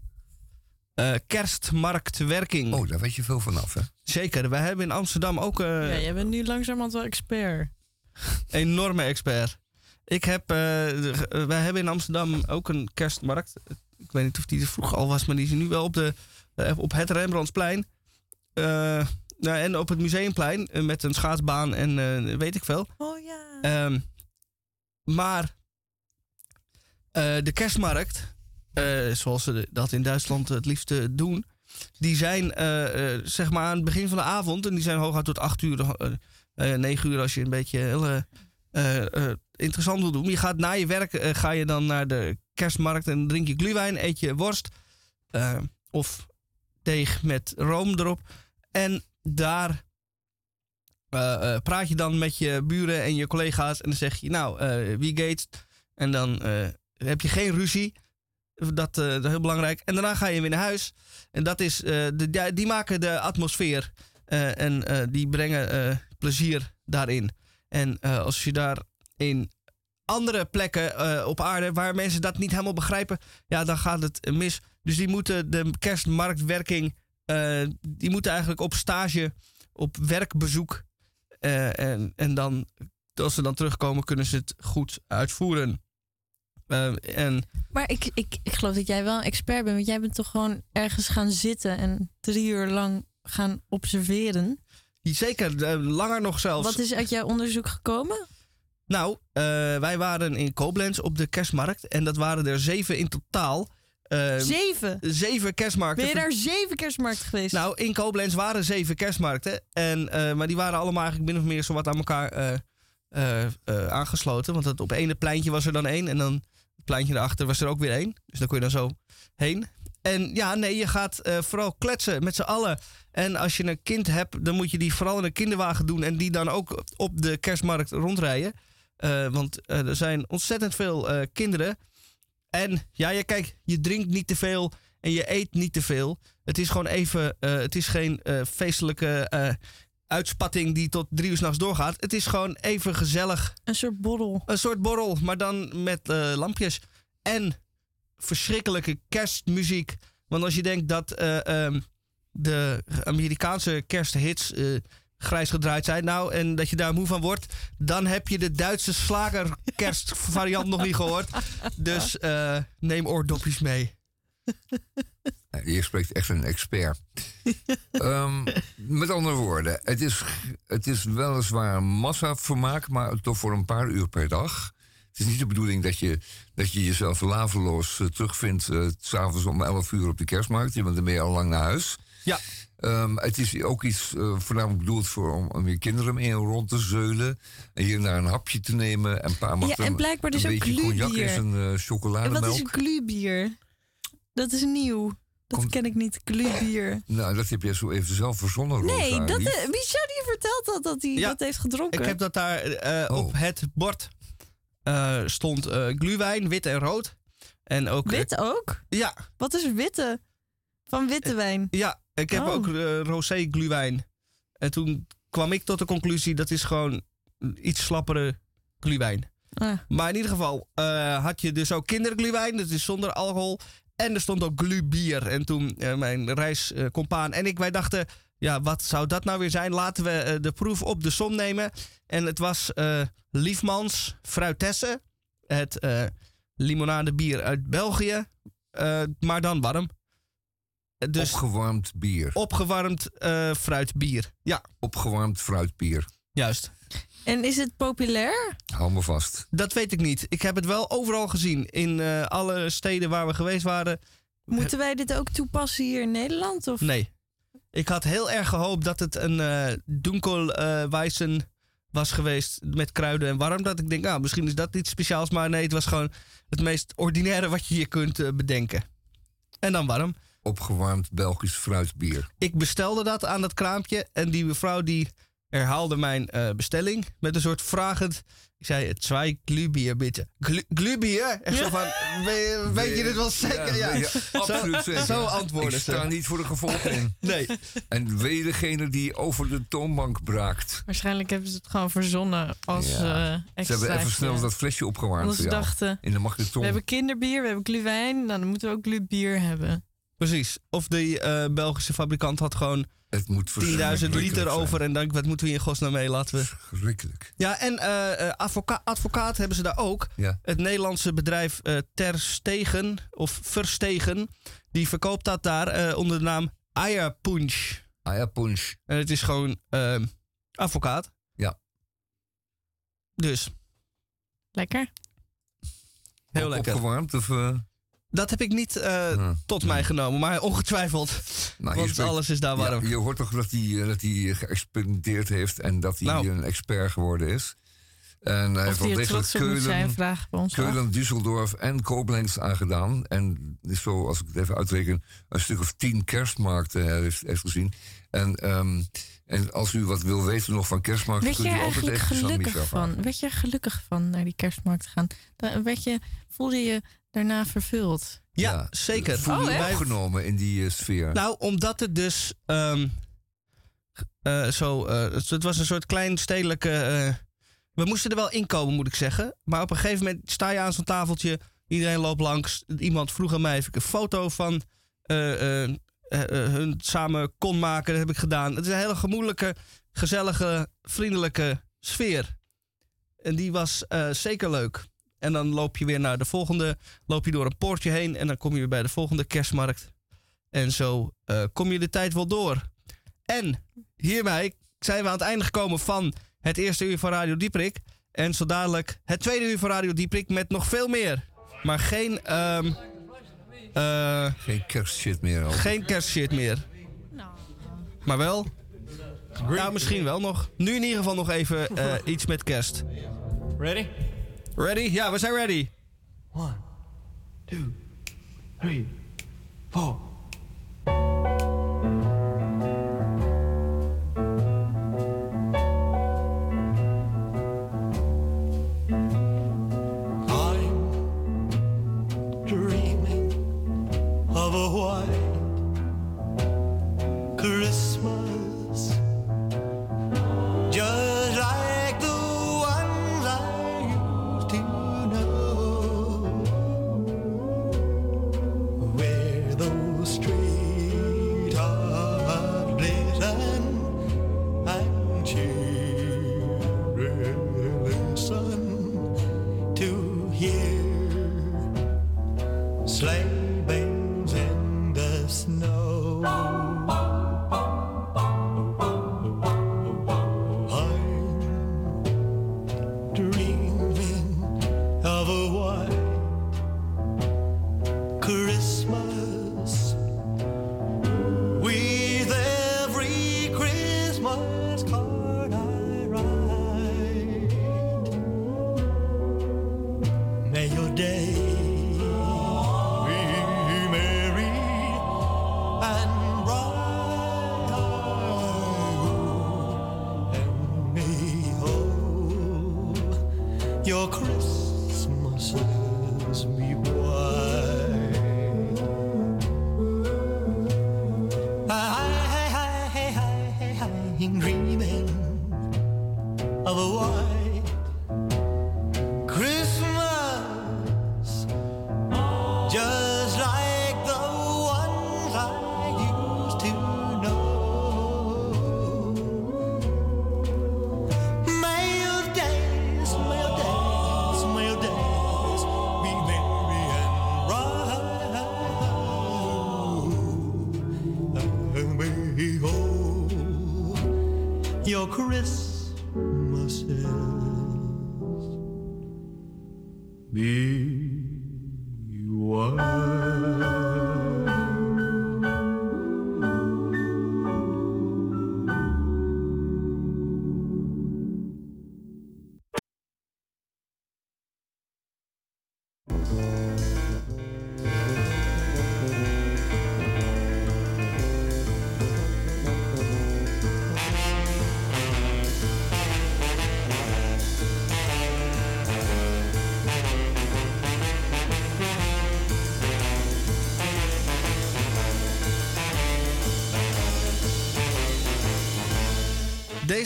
Eh, kerstmarktwerking. Oh, daar weet je veel vanaf, hè? Zeker, wij hebben in Amsterdam ook eh, Ja, jij bent nu langzamerhand wel expert. enorme expert. Ik heb, eh, de- wij hebben in Amsterdam ook een kerstmarkt. Ik weet niet of die er vroeger al was, maar die is nu wel op, de, op het Rembrandtsplein. Eh, nou, en op het Museumplein met een schaatsbaan en eh, weet ik veel. Oh ja. Ehm, maar eh, de kerstmarkt, eh, zoals ze dat in Duitsland het liefste doen, die zijn eh, eh, zeg maar aan het begin van de avond en die zijn hooguit tot 8 uur, eh, eh, 9 uur als je een beetje heel interessant wil doen. Je gaat na je werk ga je dan naar de kerstmarkt en drink je glühwein, eet je worst of deeg met room erop. En daar praat je dan met je buren en je collega's en dan zeg je, nou, eh, wie gaat? En dan heb je geen ruzie. Dat, eh, dat is heel belangrijk. En daarna ga je weer naar huis. En dat is, eh, de, die- maken de atmosfeer. eh, en die brengen plezier daarin. En als je daar in andere plekken op aarde waar mensen dat niet helemaal begrijpen, ja, dan gaat het mis. Dus die moeten de kerstmarktwerking, die moeten eigenlijk op stage, op werkbezoek. En, en dan, als ze dan terugkomen, kunnen ze het goed uitvoeren. Eh, en Maar ik, ik, ik geloof dat jij wel een expert bent. Want jij bent toch gewoon ergens gaan zitten en drie uur lang gaan observeren. zeker, eh, langer nog zelfs. Wat is uit jouw onderzoek gekomen? Nou, eh, wij waren in Koblenz op de kerstmarkt. En dat waren er zeven in totaal. Zeven. zeven kerstmarkten. Ben je daar zeven kerstmarkten geweest? Nou, in Koblenz waren zeven kerstmarkten. En, maar die waren allemaal eigenlijk min of meer zowat aan elkaar aangesloten. Want het, op ene pleintje was er dan één. En dan pleintje daarachter was er ook weer één. Dus dan kon je dan zo heen. En ja, nee, je gaat eh, vooral kletsen met z'n allen. En als je een kind hebt, dan moet je die vooral in een kinderwagen doen. En die dan ook op de kerstmarkt rondrijden. Eh, want eh, er zijn ontzettend veel kinderen. En ja, je, kijk, je drinkt niet te veel en je eet niet te veel. Het is gewoon even, het is geen feestelijke uitspatting die tot drie uur s'nachts doorgaat. Het is gewoon even gezellig. Een soort borrel. Een soort borrel, maar dan met eh, lampjes. En verschrikkelijke kerstmuziek. Want als je denkt dat eh, ehm, de Amerikaanse kersthits, eh, grijs gedraaid zijn. Nou, en dat je daar moe van wordt. Dan heb je de Duitse slagerkerstvariant nog niet gehoord. Dus neem oordopjes mee. Je spreekt echt een expert. Ehm, met andere woorden, het is, het is weliswaar massavermaak, maar toch voor een paar uur per dag. Het is niet de bedoeling dat je, dat je jezelf laveloos eh, terugvindt eh, s s'avonds om 11 uur op de kerstmarkt. Je bent er meer al lang naar huis. Ja, Ehm, het is ook iets eh, voornamelijk bedoeld voor om, om je kinderen mee rond te zeulen. En hier naar een hapje te nemen. En pa mag Ja, dan en blijkbaar dus een ook beetje cognac glubier. zijn eh, En wat chocolademelk. is glubier? Dat is nieuw. Dat Komt- ken ik niet, glubier. Nou, dat heb jij zo even zelf verzonnen, Nee, Rosa, dat, lief. eh, Michel die vertelt dat, dat hij Ja, dat heeft gedronken. ik heb dat daar eh, Oh. op het bord eh, stond eh gluwijn, wit en rood. En ook. Wit ook? ja, Wat is witte? Van witte wijn. ja, ik heb Oh. ook rosé gluwijn. En toen kwam ik tot de conclusie dat is gewoon iets slappere gluwijn. Ah, Maar in ieder geval eh, had je dus ook kindergluwijn, dat is zonder alcohol. En er stond ook glubier. En toen eh, mijn reiscompaan en ik, wij dachten... Ja, wat zou dat nou weer zijn? Laten we eh, de proef op de som nemen. En het was eh Liefmans Fruitesse. Het limonadebier uit België. maar dan warm. Dus Opgewarmd bier. opgewarmd fruitbier. Ja, Opgewarmd fruitbier. juist. En is het populair? Hou me vast. Dat weet ik niet. Ik heb het wel overal gezien. In eh, alle steden waar we geweest waren. Moeten wij dit ook toepassen hier in Nederland? Of? Nee. Ik had heel erg gehoopt dat het een eh Dunkel eh Weissen was geweest met kruiden en warm. Dat ik denk, nou, misschien is dat iets speciaals. Maar nee, het was gewoon het meest ordinaire wat je je kunt bedenken. En dan warm. Opgewarmd Belgisch fruitbier. Ik bestelde dat aan dat kraampje. En die mevrouw die herhaalde mijn eh, bestelling met een soort vragend. Ik zei, twee glubier, bitte. Glu glubier? Echt zo van, weet, weet je dit wel zeker? Ja, absoluut zeker. zo antwoorden Ik ze. sta niet voor de gevolgen in. Nee. En weet degene die over de toonbank braakt. Waarschijnlijk hebben ze het gewoon verzonnen als Ja. eh Ze extra. hebben even snel dat flesje opgewarmd ze dachten, In de magneton. we hebben kinderbier, we hebben gluwijn. Nou, dan moeten we ook glubier hebben. Precies. Of die eh, Belgische fabrikant had gewoon 10.000 Het moet 10.000 verschrikkelijk liter zijn. over. En denk, wat moeten we hier in godsnaam mee? Laten we... Verschrikkelijk. Ja, en eh, eh, advoca advocaat hebben ze daar ook. Ja. Het Nederlandse bedrijf eh Ter Stegen, of Verstegen, die verkoopt dat daar eh, onder de naam Eierpunch. Ah ja, punch. En het is gewoon ehm, advocaat. Ja. Dus, Lekker. heel lekker. Opgewarmd of... Dat heb ik niet eh, ah. tot mij genomen, maar ongetwijfeld. Nou, want spreekt- alles is daar warm. Ja, je hoort toch dat hij, dat hij geëxperimenteerd heeft en dat hij Nou. een expert geworden is. En hij heeft Of wel moet zijn, Keulen, vragen we ons. Keulen, Düsseldorf en Koblenz aangedaan. En zo, als ik het even uitreken, een stuk of tien kerstmarkten heeft, heeft gezien. En, ehm, en als u wat wil weten nog van kerstmarkten, kunt er u altijd eigenlijk even San gelukkig van? Werd je er gelukkig van naar die kerstmarkt te gaan? Dan werd je, voelde je daarna vervuld? Ja, zeker. Voel je Oh, in die eh, sfeer? Nou, omdat het dus ehm, eh, zo. eh, het, het was een soort klein stedelijke. eh, we moesten er wel inkomen, moet ik zeggen. Maar op een gegeven moment sta je aan zo'n tafeltje. Iedereen loopt langs. Iemand vroeg aan mij of ik een foto van hun samen kon maken. Dat heb ik gedaan. Het is een hele gemoedelijke, gezellige, vriendelijke sfeer. En die was eh, zeker leuk. En dan loop je weer naar de volgende. Loop je door een poortje heen. En dan kom je weer bij de volgende kerstmarkt. En zo eh, kom je de tijd wel door. En hiermee zijn we aan het einde gekomen van het eerste uur van Radio Dieprik. En zo dadelijk het tweede uur van Radio Dieprik met nog veel meer. Maar geen, ehm eh, Geen kerstshit meer. Al. geen kerstshit meer. Maar wel. Nou, misschien wel nog. Nu in ieder geval nog even eh, iets met kerst. Ready? Ready? Ja, we zijn ready. One, two, three, four.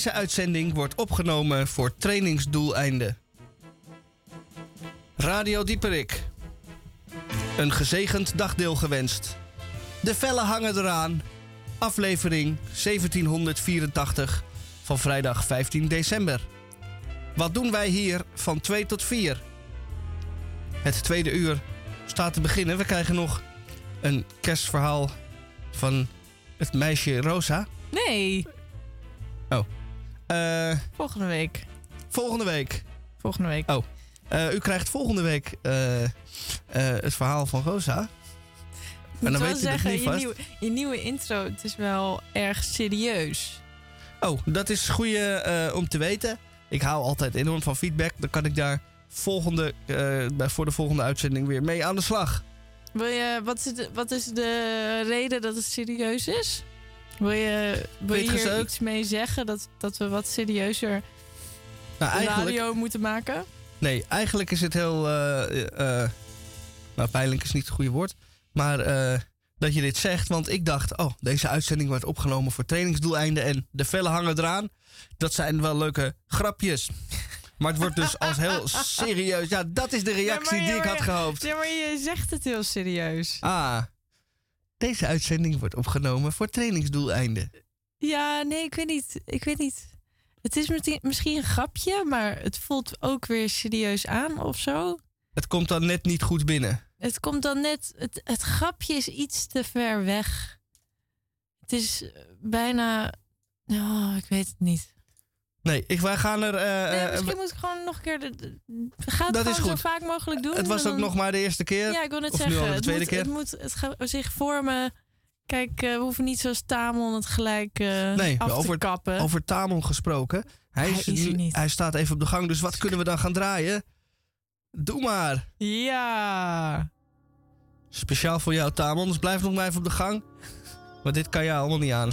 Deze uitzending wordt opgenomen voor trainingsdoeleinden. Radio Dieperik. Een gezegend dagdeel gewenst. De vellen hangen eraan. Aflevering 1784 van vrijdag 15 december. Wat doen wij hier van 2 tot 4? Het tweede uur staat te beginnen. We krijgen nog een kerstverhaal van het meisje Rosa. Nee, Eh, volgende week. volgende week. Volgende week. Oh. Eh, u krijgt volgende week eh, eh, het verhaal van Rosa. Ik Maar moet dan wel zeggen, je vast. nieuwe, je nieuwe intro, het is wel erg serieus. Oh, dat is goeie eh, om te weten. Ik hou altijd enorm van feedback. Dan kan ik daar volgende, bij- voor de volgende uitzending weer mee aan de slag. Wil je, wat, is de, wat is de reden dat het serieus is? Wil je, wil je hier iets mee zeggen dat, dat we wat serieuzer Nou, radio moeten maken? Nee, eigenlijk is het heel. eh, eh, nou, pijnlijk is niet het goede woord. Maar eh, dat je dit zegt. Want ik dacht, oh, deze uitzending wordt opgenomen voor trainingsdoeleinden. En de vellen hangen eraan. Dat zijn wel leuke grapjes. Maar het wordt dus als heel serieus. Ja, dat is de reactie Ja, die ik had gehoopt. Ja, maar je zegt het heel serieus. Ah, deze uitzending wordt opgenomen voor trainingsdoeleinden. Ja, nee, ik weet niet. Ik weet niet. Het is misschien- een grapje, maar het voelt ook weer serieus aan of zo. Het komt dan net niet goed binnen. Het komt dan net. Het, het grapje is iets te ver weg. Het is eh, bijna. Oh, ik weet het niet. Nee, ik, wij gaan er. eh, Nee, eh, misschien moet ik gewoon nog een keer. De, de- ga het Dat is gewoon zo vaak mogelijk doen. het was ook dan- nog maar de eerste keer. Ja, ik wil net Of nu al zeggen. de het, tweede moet, keer? het moet het gaat zich vormen. Kijk, eh, we hoeven niet zoals Tamon het gelijk eh, Nee, af over- te kappen. Over Tamon gesproken. Hij, Hij is, is nu- niet. hij staat even op de gang, dus wat kunnen we dan gaan draaien? Doe maar. Ja. Speciaal voor jou, Tamon. Dus blijf nog maar even op de gang. Want dit kan je allemaal niet aan.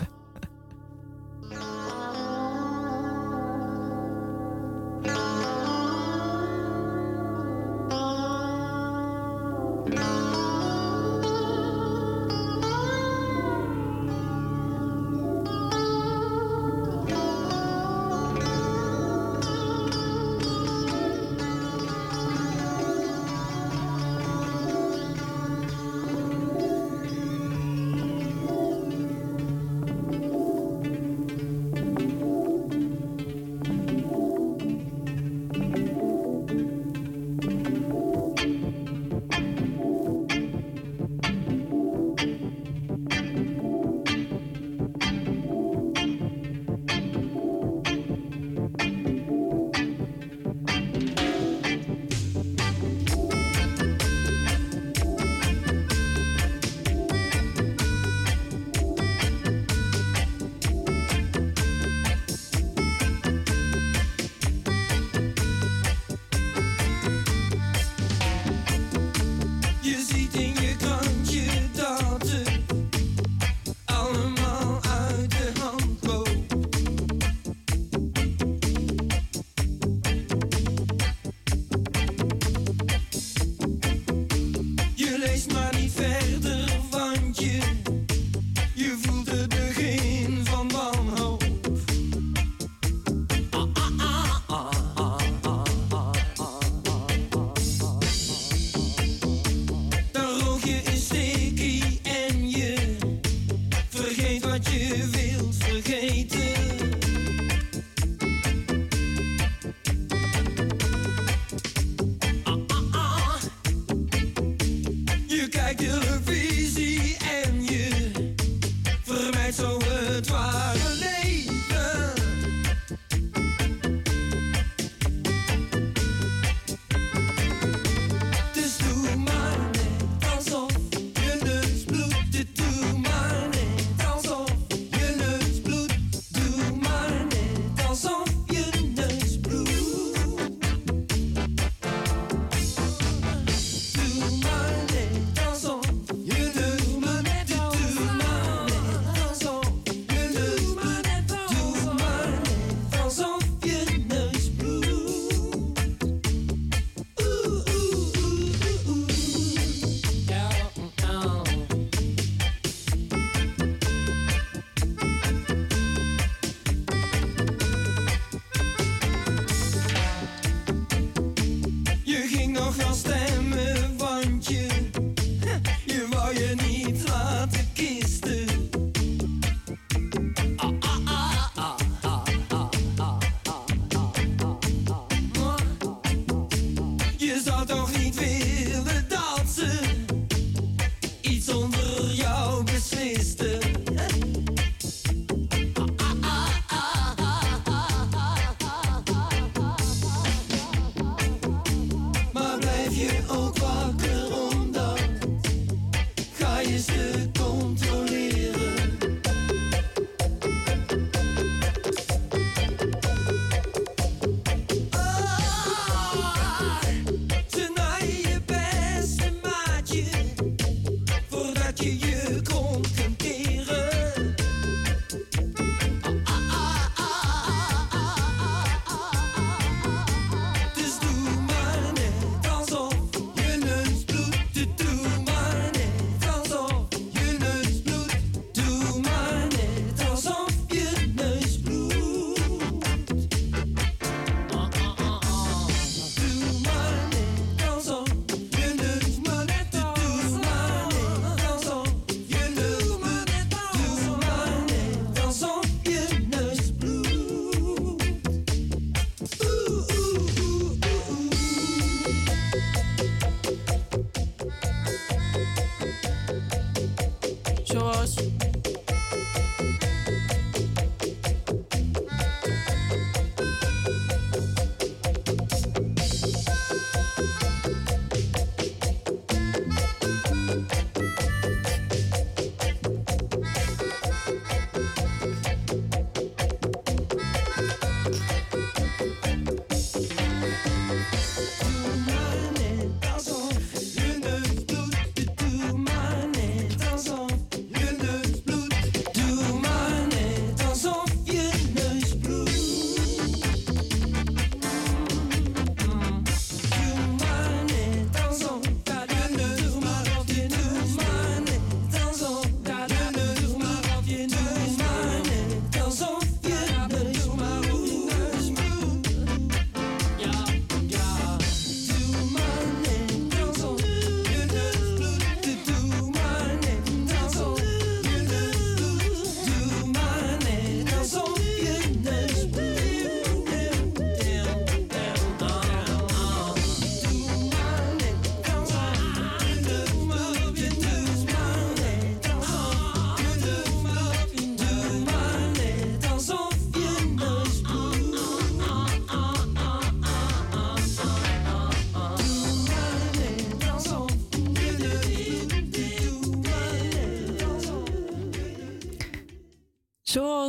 Zoals.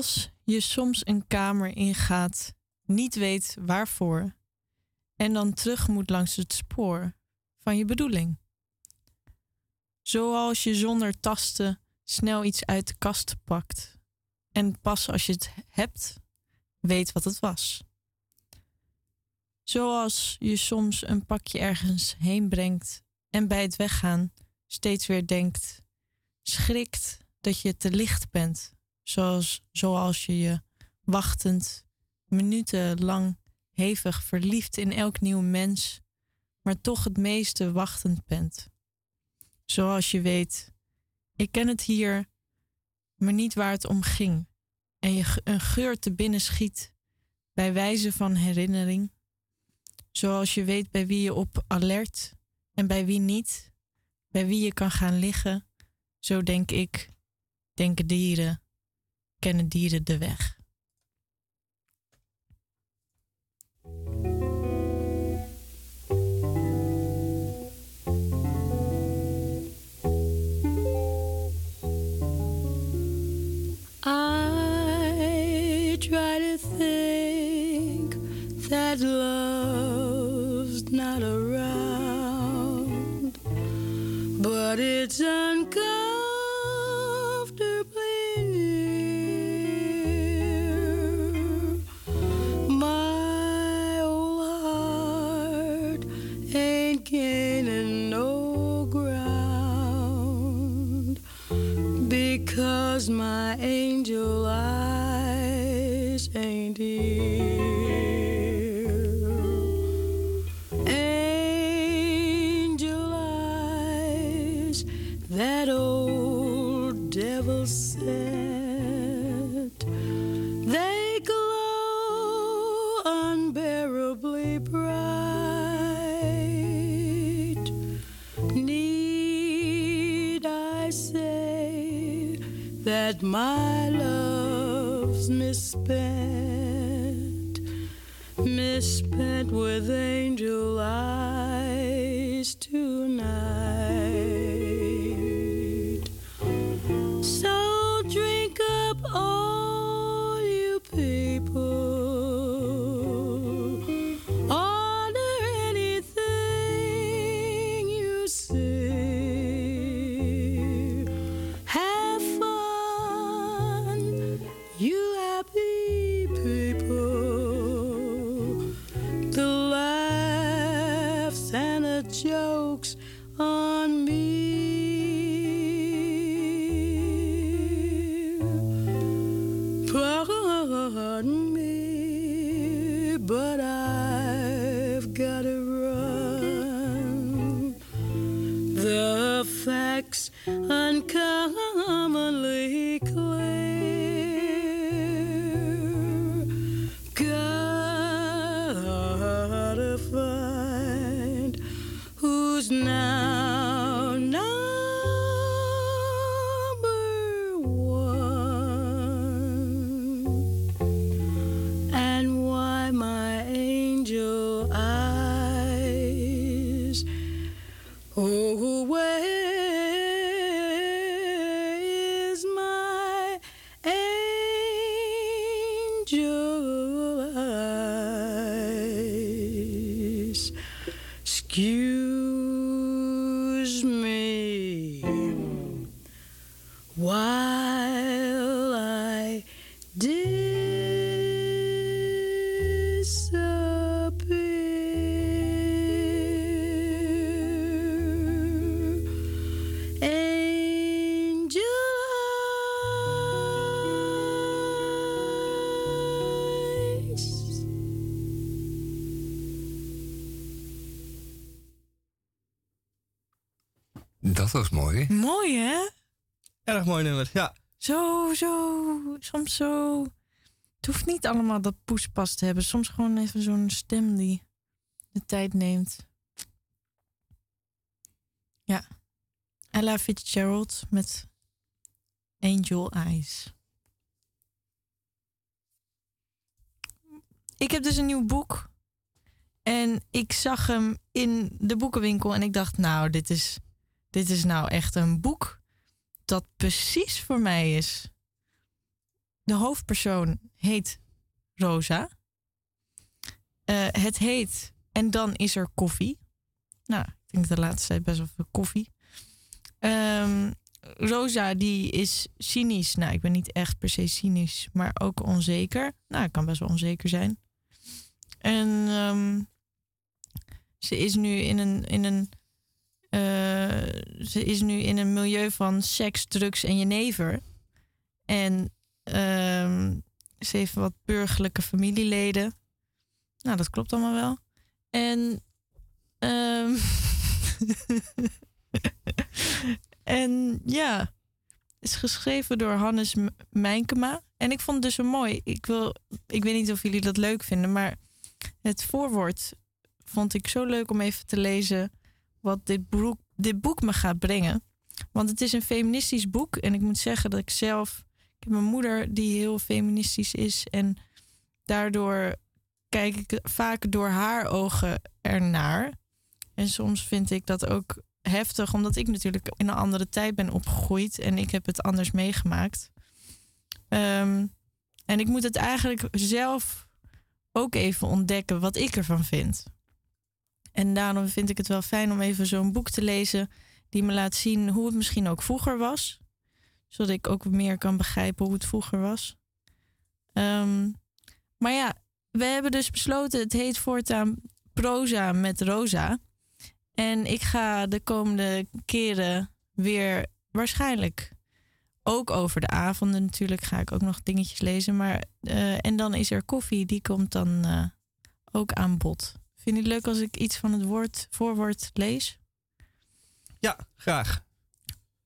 Zoals je soms een kamer ingaat, niet weet waarvoor, en dan terug moet langs het spoor van je bedoeling. Zoals je zonder tasten snel iets uit de kast pakt en pas als je het hebt, weet wat het was. Zoals je soms een pakje ergens heen brengt en bij het weggaan steeds weer denkt, schrikt dat je te licht bent, zoals, zoals je je wachtend minutenlang hevig verliefd in elk nieuw mens, maar toch het meeste wachtend bent. Zoals je weet, ik ken het hier, maar niet waar het om ging, en je een geur te binnen schiet bij wijze van herinnering, zoals je weet bij wie je op alert en bij wie niet, bij wie je kan gaan liggen, zo denk ik, denken dieren, kennen dieren de weg. I try to think that love's not around, but it's uncomfortably unbearably bright. Need I say that my love's misspent, misspent with angel eyes mooi. Mooi, hè? Erg mooi nummer, ja. Zo, zo. Soms zo. Het hoeft niet allemaal dat poespas te hebben. Soms gewoon even zo'n stem die de tijd neemt. Ja. Ella Fitzgerald met Angel Eyes. Ik heb dus een nieuw boek. En ik zag hem in de boekenwinkel en ik dacht, nou, dit is, dit is nou echt een boek dat precies voor mij is. De hoofdpersoon heet Rosa. Eh, het heet En dan is er koffie. Nou, ik denk de laatste tijd best wel veel koffie. Ehm, Rosa, die is cynisch. Nou, ik ben niet echt per se cynisch, maar ook onzeker. Nou, ik kan best wel onzeker zijn. En ehm, ze is nu in een, in een eh, ze is nu in een milieu van seks, drugs en jenever. En ehm, ze heeft wat burgerlijke familieleden. Nou, dat klopt allemaal wel. En, ehm, en ja, is geschreven door Hannes Mijnkema. En ik vond het dus zo mooi. Ik, wil, ik weet niet of jullie dat leuk vinden, maar het voorwoord vond ik zo leuk om even te lezen wat dit boek, boek me gaat brengen. Want het is een feministisch boek. En ik moet zeggen dat ik zelf. Ik heb een moeder die heel feministisch is. En daardoor kijk ik vaak door haar ogen ernaar. En soms vind ik dat ook heftig, omdat ik natuurlijk in een andere tijd ben opgegroeid. En ik heb het anders meegemaakt. Ehm, en ik moet het eigenlijk zelf ook even ontdekken wat ik ervan vind. En daarom vind ik het wel fijn om even zo'n boek te lezen die me laat zien hoe het misschien ook vroeger was. Zodat ik ook meer kan begrijpen hoe het vroeger was. Ehm, maar ja, we hebben dus besloten, het heet voortaan proza met Rosa. En ik ga de komende keren weer waarschijnlijk ook over de avonden natuurlijk ga ik ook nog dingetjes lezen. Maar, eh, en dan is er koffie, die komt dan eh, ook aan bod. Vind je het leuk als ik iets van het woord, voorwoord lees? Ja, graag.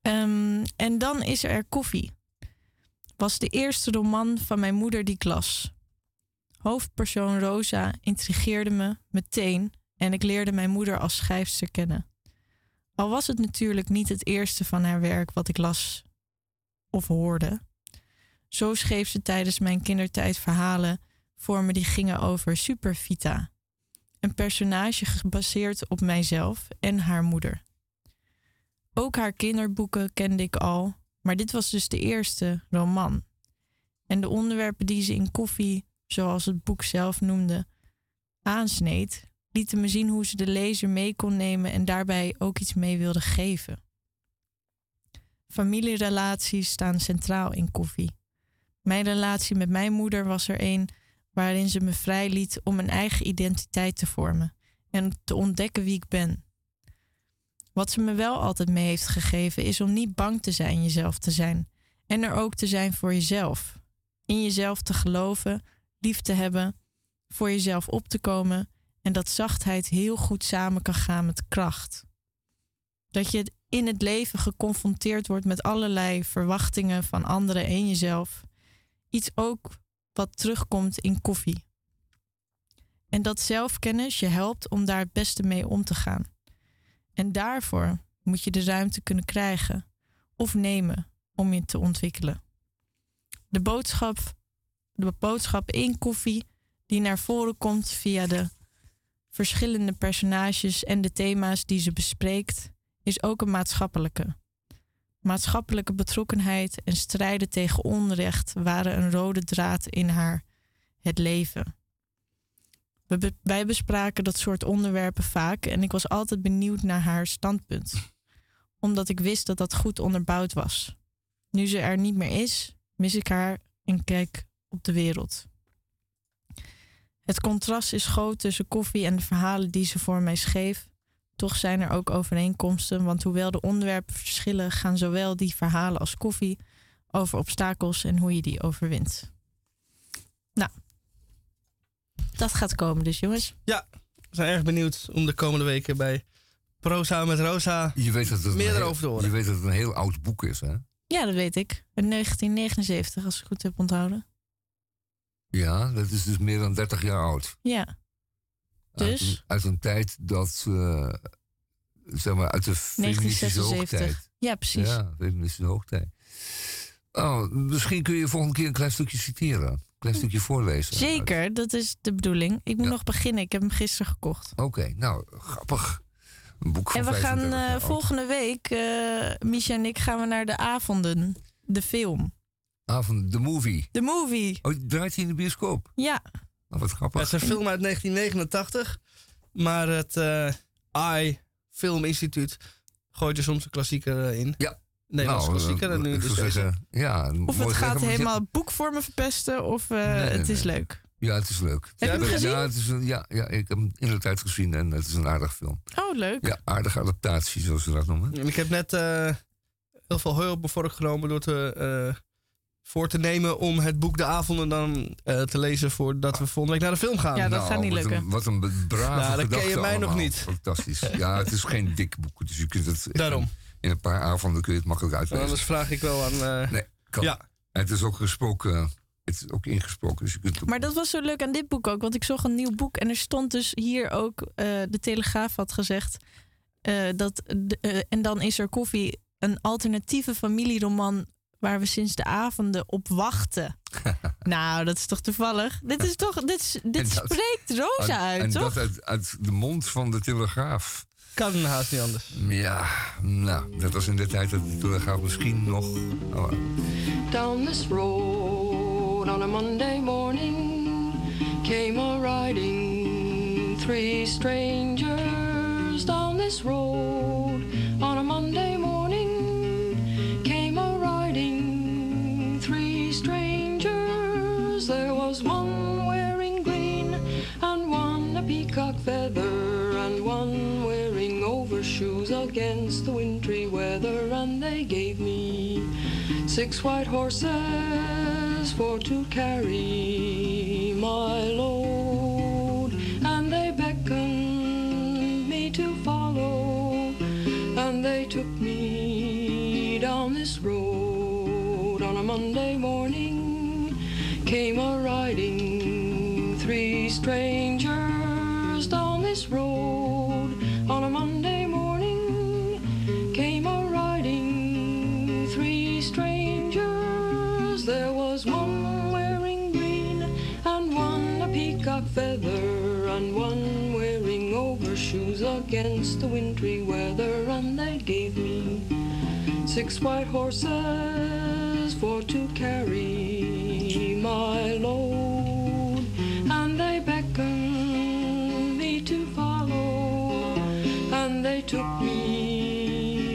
Ehm, en dan is er koffie. Was de eerste roman van mijn moeder die ik las. Hoofdpersoon Rosa intrigeerde me meteen en ik leerde mijn moeder als schrijfster kennen. Al was het natuurlijk niet het eerste van haar werk wat ik las of hoorde. Zo schreef ze tijdens mijn kindertijd verhalen voor me die gingen over Supervita. Een personage gebaseerd op mijzelf en haar moeder. Ook haar kinderboeken kende ik al, maar dit was dus de eerste roman. En de onderwerpen die ze in koffie, zoals het boek zelf noemde, aansneed, lieten me zien hoe ze de lezer mee kon nemen en daarbij ook iets mee wilde geven. Familierelaties staan centraal in koffie. Mijn relatie met mijn moeder was er een waarin ze me vrij liet om een eigen identiteit te vormen en te ontdekken wie ik ben. Wat ze me wel altijd mee heeft gegeven is om niet bang te zijn jezelf te zijn en er ook te zijn voor jezelf. In jezelf te geloven, lief te hebben, voor jezelf op te komen en dat zachtheid heel goed samen kan gaan met kracht. Dat je in het leven geconfronteerd wordt met allerlei verwachtingen van anderen en jezelf. Iets ook wat terugkomt in koffie. En dat zelfkennis je helpt om daar het beste mee om te gaan. En daarvoor moet je de ruimte kunnen krijgen of nemen om je te ontwikkelen. De boodschap, de boodschap in koffie die naar voren komt via de verschillende personages en de thema's die ze bespreekt, is ook een maatschappelijke. Maatschappelijke betrokkenheid en strijden tegen onrecht waren een rode draad in haar het leven. We wij bespraken dat soort onderwerpen vaak en ik was altijd benieuwd naar haar standpunt, omdat ik wist dat dat goed onderbouwd was. Nu ze er niet meer is, mis ik haar een kijk op de wereld. Het contrast is groot tussen koffie en de verhalen die ze voor mij schreef. Toch zijn er ook overeenkomsten, want hoewel de onderwerpen verschillen, gaan zowel die verhalen als koffie over obstakels en hoe je die overwint. Nou, dat gaat komen dus, jongens. Ja, we zijn erg benieuwd om de komende weken bij Proza met Rosa Je weet dat het meer een heel- erover te horen. Je weet dat het een heel oud boek is, hè? Ja, dat weet ik. In 1979, als ik het goed heb onthouden. Ja, dat is dus meer dan 30 jaar oud. Ja, Dus? uit een tijd dat, zeg maar, uit de feministische 1976. hoogtijd. Ja, precies. Ja, feministische hoogtijd. Oh, misschien kun je volgende keer een klein stukje citeren. Een klein stukje voorlezen. Zeker, dat is de bedoeling. Ik moet Ja. nog beginnen. Ik heb hem gisteren gekocht. Oké, nou, grappig. Een boek van En we gaan 35 eh, volgende week, eh Misha en ik, gaan we naar de avonden. De film. Avond, de movie. De movie. Oh, draait hij in de bioscoop? Ja, Wat grappig. Het is een film uit 1989, maar het eh AI Film Instituut gooit er soms een klassieker eh, in. Ja. Nederlandse Nou, klassieker. En eh, nu dus zeggen, ja, of het gaat zeggen, helemaal het boek voor me verpesten, of eh, nee, het is nee. leuk. Ja, het is leuk. je hem ja, gezien? Ja, het is een, ja, ja, ik heb hem in de tijd gezien en het is een aardig film. Oh, leuk. Ja, aardige adaptatie, zoals ze dat noemen. En ik heb net eh, heel veel heu op mijn vork genomen door te, eh, voor te nemen om het boek De Avonden dan eh, te lezen voordat we volgende week naar de film gaan. Ja, dat gaat niet Nou, wat lukken. Een, wat een brave Nou, dat ken je mij nog niet. Fantastisch. Ja, het is geen dik boek, dus je kunt het... Daarom. In een paar avonden kun je het makkelijk En uitlezen. anders vraag ik wel aan... eh, Nee, kan. Ja. En het is ook gesproken, het is ook ingesproken, dus je kunt Maar dat was zo leuk aan dit boek ook, want ik zag een nieuw boek en er stond dus hier ook, eh, de Telegraaf had gezegd, eh, dat, de- en dan is er koffie, een alternatieve familieroman waar we sinds de avonden op wachten. nou, dat is toch toevallig? Dit is toch, dit, is- dit En dat- spreekt Rosa en, uit, en toch? dat uit, uit de mond van de Telegraaf. kan haast niet anders. Ja, nou, dat was in de tijd dat de Telegraaf misschien nog... Oh, Down this road on a Monday morning came a riding three strangers. Down this road on a Monday feather and one wearing overshoes against the wintry weather and they gave me Six white horses for to carry my load, and they beckoned me to follow, and they took me down this road on a Monday morning. Came a riding three strangers this road on a Monday morning. Came a riding three strangers. There was one wearing green and one a peacock feather and one wearing overshoes against the wintry weather. And they gave me six white horses for to carry my load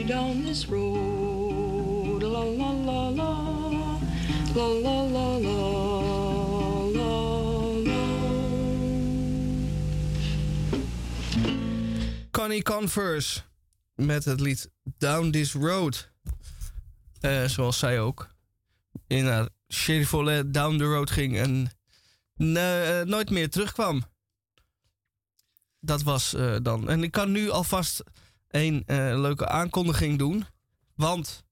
down this road. La la la la, la la la la. Connie Converse met het lied Down This Road. Eh, zoals zij ook in haar Chevrolet down the road ging en eh, nooit meer terugkwam. Dat was eh, dan. En ik kan nu alvast een eh, leuke aankondiging doen. Want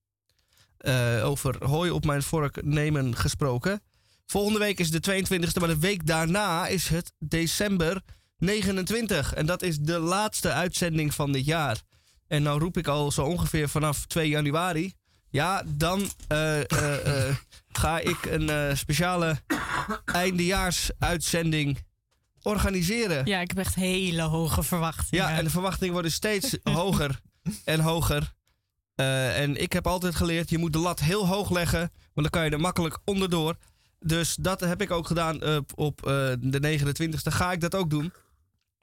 eh, over hooi op mijn vork nemen gesproken. Volgende week is de 22e, maar de week daarna is het december 29. En dat is de laatste uitzending van dit jaar. En nou roep ik al zo ongeveer vanaf 2 januari. Ja, dan eh, ga ik een speciale eindejaarsuitzending organiseren. Ja, ik heb echt hele hoge verwachtingen. Ja, en de verwachtingen worden steeds hoger en hoger. Eh, en ik heb altijd geleerd, je moet de lat heel hoog leggen, want dan kan je er makkelijk onderdoor. Dus dat heb ik ook gedaan op eh, de 29e. Ga ik dat ook doen.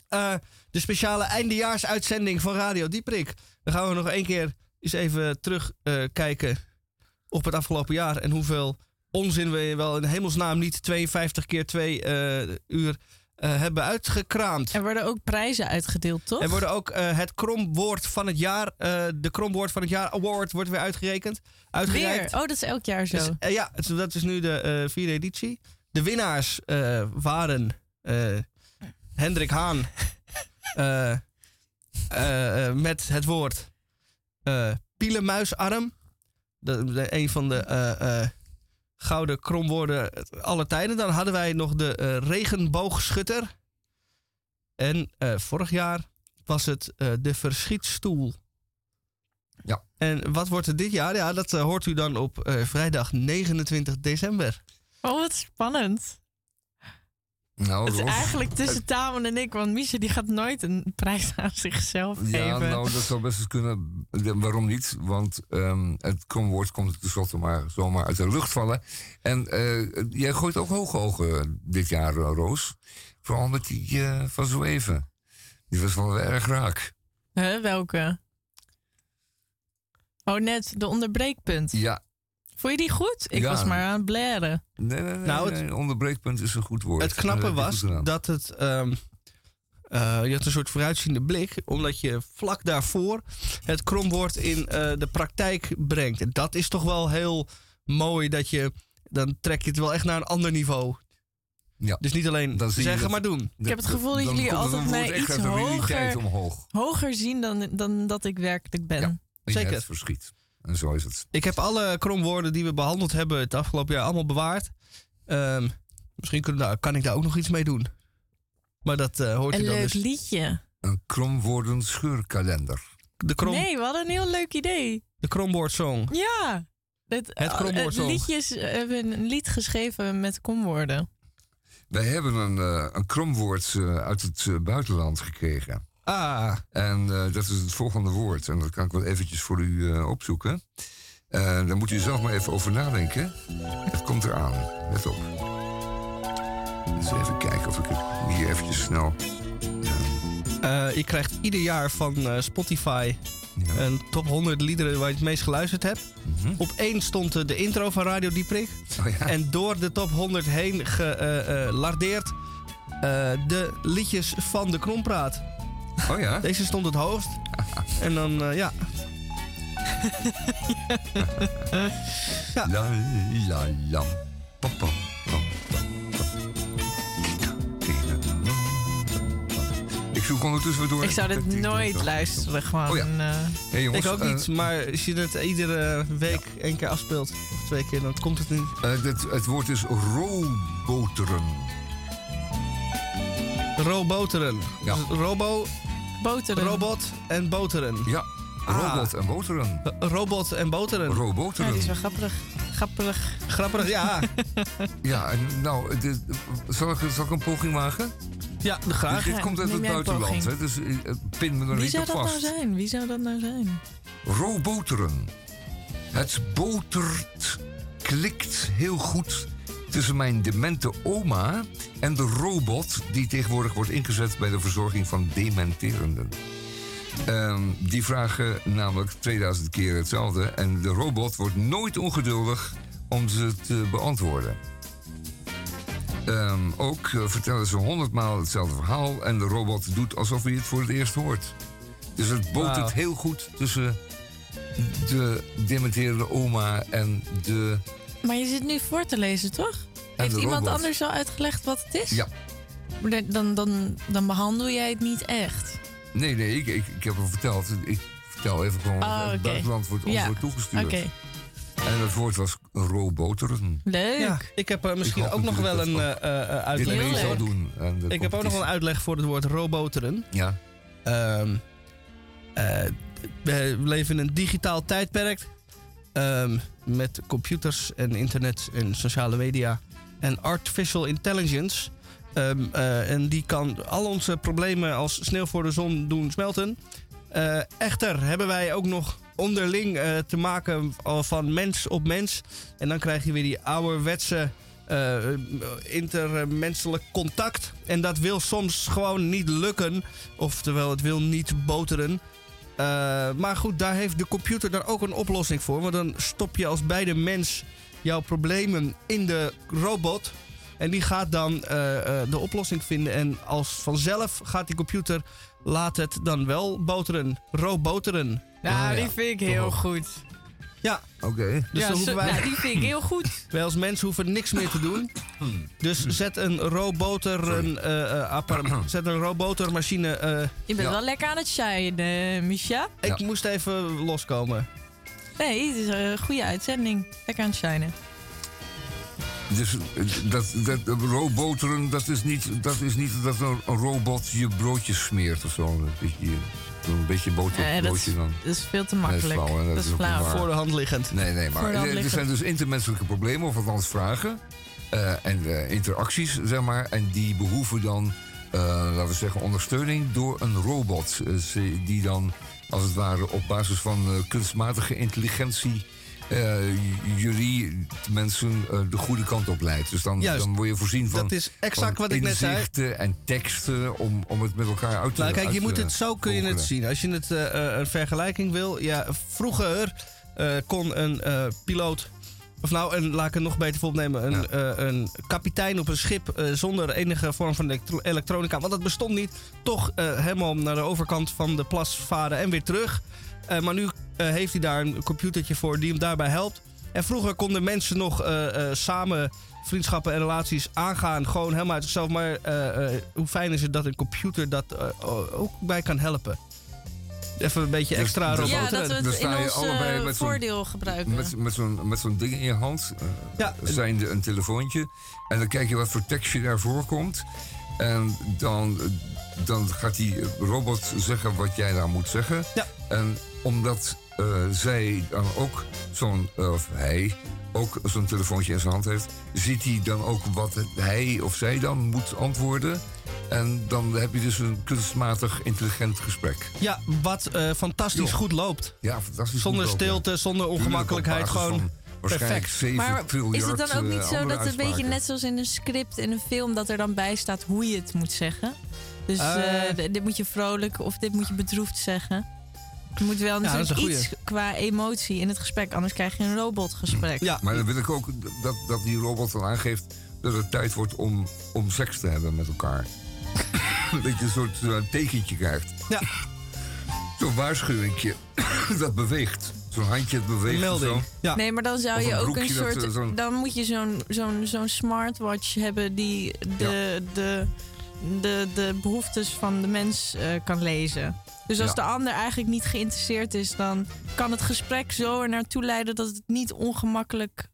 Eh, de speciale eindejaarsuitzending van Radio Dieprik. Dan gaan we nog één keer eens even terugkijken kijken op het afgelopen jaar. En hoeveel onzin we wel in hemelsnaam niet 52 keer 2 uur eh, hebben uitgekraamd. Er worden ook prijzen uitgedeeld, toch? Er worden ook eh, het kromwoord van het jaar, eh, de kromwoord van het jaar award wordt weer uitgerekend. Weer? Uitgereikt. Oh, dat is elk jaar zo. Dus, ja, dat is nu de vierde editie. De winnaars waren Hendrik Haan met het woord pielenmuisarm. De, de- een van de gouden kromwoorden aller tijden. Dan hadden wij nog de eh, regenboogschutter. En eh, vorig jaar was het eh, de verschietstoel. Ja. En wat wordt het dit jaar? Ja, dat eh, hoort u dan op eh, vrijdag 29 december. Oh, wat spannend. Nou, Het is eigenlijk tussen Tamon en ik, want Misha die gaat nooit een prijs aan zichzelf Ja, geven. nou, dat zou best eens kunnen. Ja, Waarom niet? Want ehm, het kromwoord komt tenslotte maar zomaar uit de lucht vallen. En eh, jij gooit ook hoge ogen dit jaar, eh, Roos. Vooral met die eh, van zo even. Die was wel erg raak. Huh, welke? Oh, net de onderbreekpunt. Ja, Vond je die goed? Ik Ja. was maar aan het blaren. nee, nee, nee, Nou, het- nee, onderbreekpunt is een goed woord. Het knappe je was dat het. ehm, eh, je had een soort vooruitziende blik, omdat je vlak daarvoor het kromwoord in eh, de praktijk brengt. En dat is toch wel heel mooi dat je. Dan trek je het wel echt naar een ander niveau. Ja. Dus niet alleen zeggen, dat- maar doen. Ik heb het gevoel dat jullie altijd mij iets hoger- omhoog. Hoger zien dan, dan dat ik werkelijk ben. Ja. Zeker. Het verschiet. En zo is het. Ik heb alle kromwoorden die we behandeld hebben het afgelopen jaar allemaal bewaard. Ehm, misschien kunnen, daar- kan ik daar ook nog iets mee doen. Maar dat eh, hoort Een u dan leuk dus. liedje. Een kromwoorden scheurkalender. De, krom, Nee, we hadden een heel leuk idee. de kromwoordsong. Ja. Het, Het kromwoordsong. liedjes we hebben een lied geschreven met komwoorden. Wij hebben een, eh, een kromwoord eh, uit het eh, buitenland gekregen. Ah, En eh, dat is het volgende woord. En dat kan ik wel eventjes voor u eh, opzoeken. Eh daar moet u zelf maar even over nadenken. Het komt eraan. Let op. Even kijken of ik het hier eventjes snel... eh, je krijgt ieder jaar van Spotify Ja. een top 100 liederen waar je het meest geluisterd hebt. Mhm. Op één stond de intro van Radio Dieprik. Oh ja. En door de top 100 heen gelardeerd de liedjes van de Krompraat. Oh ja. Deze stond het hoogst. En dan, eh, ja. La la la. Pa, pa, pa, pa, pa. Ik zoek ondertussen weer door. Ik zou dit nooit luisteren, gewoon. Oh ja. eh, Hey jongens, Ik ook eh, niet, maar als je het iedere week één keer afspeelt, of twee keer, dan komt het niet. eh, dit- het woord is rooboteren. Roboteren. Ja. Dus Robo, Boteren. robot en boteren. Ja, Ah. robot en boteren. Eh, Robot en boteren. Ja, Roboteren. die is wel grappig. Grappig. Grappig, ja. Ja, en nou, dit- zal, ik, zal ik een poging wagen? Ja, graag. Dit komt uit neem het buitenland, hè, dus eh, pin me er Wie niet zou op dat nou vast. zijn? Wie zou dat nou zijn? Roboteren. Het botert, klikt heel goed tussen mijn demente oma en de robot die tegenwoordig wordt ingezet bij de verzorging van dementerenden. Ehm, die vragen namelijk 2000 keer hetzelfde en de robot wordt nooit ongeduldig om ze te beantwoorden. Ehm, ook eh, vertellen ze honderdmaal hetzelfde verhaal en de robot doet alsof hij het voor het eerst hoort. Dus het botert heel goed tussen de dementerende oma en de. Maar je zit nu voor te lezen, toch? Heeft iemand robot. anders al uitgelegd wat het is? Ja. Maar Dan, dan, dan, behandel jij het niet echt. Nee, nee, ik, ik, ik heb hem verteld. Ik vertel even gewoon. Oh, het oké. buitenland wordt ons Ja. wordt toegestuurd. Oké, En het woord was roboteren. leuk. Ja, ik heb er misschien Ik ook nog wel een eh, eh, eh, Dit uitleg mee voor. doen. aan de Ik heb ook nog een uitleg voor het woord roboteren. Ja, Ehm, eh, we leven in een digitaal tijdperk. Ehm, met computers en internet en sociale media. En artificial intelligence. Ehm, eh, en die kan al onze problemen als sneeuw voor de zon doen smelten. Eh, echter hebben wij ook nog onderling eh, te maken van mens op mens. En dan krijg je weer die ouderwetse eh, intermenselijk contact. En dat wil soms gewoon niet lukken. Oftewel, het wil niet boteren. Eh, maar goed, daar heeft de computer daar ook een oplossing voor. Want dan stop je als beide mens jouw problemen in de robot. En die gaat dan eh, eh, de oplossing vinden. En als vanzelf gaat die computer, laat het dan wel boteren. Roboteren. Ja, Ah, ja. die vind ik heel goed. Ja, oké. dus ja, dan zo- hoeven wij, ja, die vind ik heel goed. wij als mens hoeven niks meer te doen. Dus zet een roboteren, eh, eh, appara- zet een robotermachine. eh, Je bent Ja. wel lekker aan het shinen, Misha. ik moest even loskomen. Nee, het is een goede uitzending. Lekker aan het shinen. Dus dat, dat, roboteren, dat is niet dat, is niet dat een, een robot je broodjes smeert of zo. Een beetje, een beetje boter op Eh, dat, dan. dat is veel te Nee, dat is makkelijk. flauw, hè, dat dat is flauw. Voor de hand liggend. Nee, nee, maar er, zijn dus intermenselijke problemen, of althans vragen. eh, en eh, interacties, zeg maar. En die behoeven dan, eh, laten we zeggen, ondersteuning door een robot. die dan, als het ware, op basis van eh, kunstmatige intelligentie. J- jullie mensen eh, de goede kant op leidt. Dus dan, Juist. dan word je voorzien van, Dat is exact van wat ik net zei. en teksten om, om het met elkaar uit te Nou, kijk, je moet het zo kun je het zien. Als je het eh, een vergelijking wil. Ja, vroeger kon een piloot. Of nou, een, laat ik het nog beter voorbeeld nemen. Een, een kapitein op een schip zonder enige vorm van elektro- elektronica. Want dat bestond niet. Toch helemaal naar de overkant van de plas varen en weer terug. Eh, maar nu eh, heeft hij daar een computertje voor die hem daarbij helpt. En vroeger konden mensen nog eh, eh, samen vriendschappen en relaties aangaan. Gewoon helemaal uit zichzelf. Maar eh, eh, hoe fijn is het dat een computer dat ook bij kan helpen? Even een beetje Dus- extra dus- Ja, dat we het in sta je ons allebei met zo'n- voordeel gebruiken. Met, met zo'n met zo'n ding in je hand, eh Ja. zijnde een telefoontje. En dan kijk je wat voor tekstje daar voorkomt. En dan, dan gaat die robot zeggen wat jij daar moet zeggen. Ja. En omdat eh, zij dan ook zo'n, eh, of hij, ook zo'n telefoontje in zijn hand heeft... ziet hij dan ook wat hij of zij dan moet antwoorden. En dan heb je dus een kunstmatig intelligent gesprek. Ja, wat eh, fantastisch goed loopt. Ja, fantastisch. Zonder goed ook, ja. stilte, zonder ongemakkelijkheid. Gewoon perfect. 7 Maar is het dan ook niet zo dat het een beetje net zoals in een script in een film dat er dan bij staat hoe je het moet zeggen? Dus dit moet je vrolijk of dit moet je bedroefd zeggen. Er moet wel een natuurlijk iets qua emotie in het gesprek, anders krijg je een robotgesprek. Ja, Maar dan wil ik ook dat, dat die robot dan aangeeft dat het tijd wordt om, om seks te hebben met elkaar. dat je een soort eh, tekentje krijgt. Ja. Zo'n waarschuwingje dat beweegt. Zo'n handje dat beweegt. een of melding. zo. Ja. Nee, maar dan zou je een ook een dat, soort. eh, zo'n- dan moet je zo'n zo'n zo'n smartwatch hebben die de, de, de, de behoeftes van de mens eh, kan lezen. Dus als Ja. de ander eigenlijk niet geïnteresseerd is, dan kan het gesprek zo er naartoe leiden dat het niet ongemakkelijk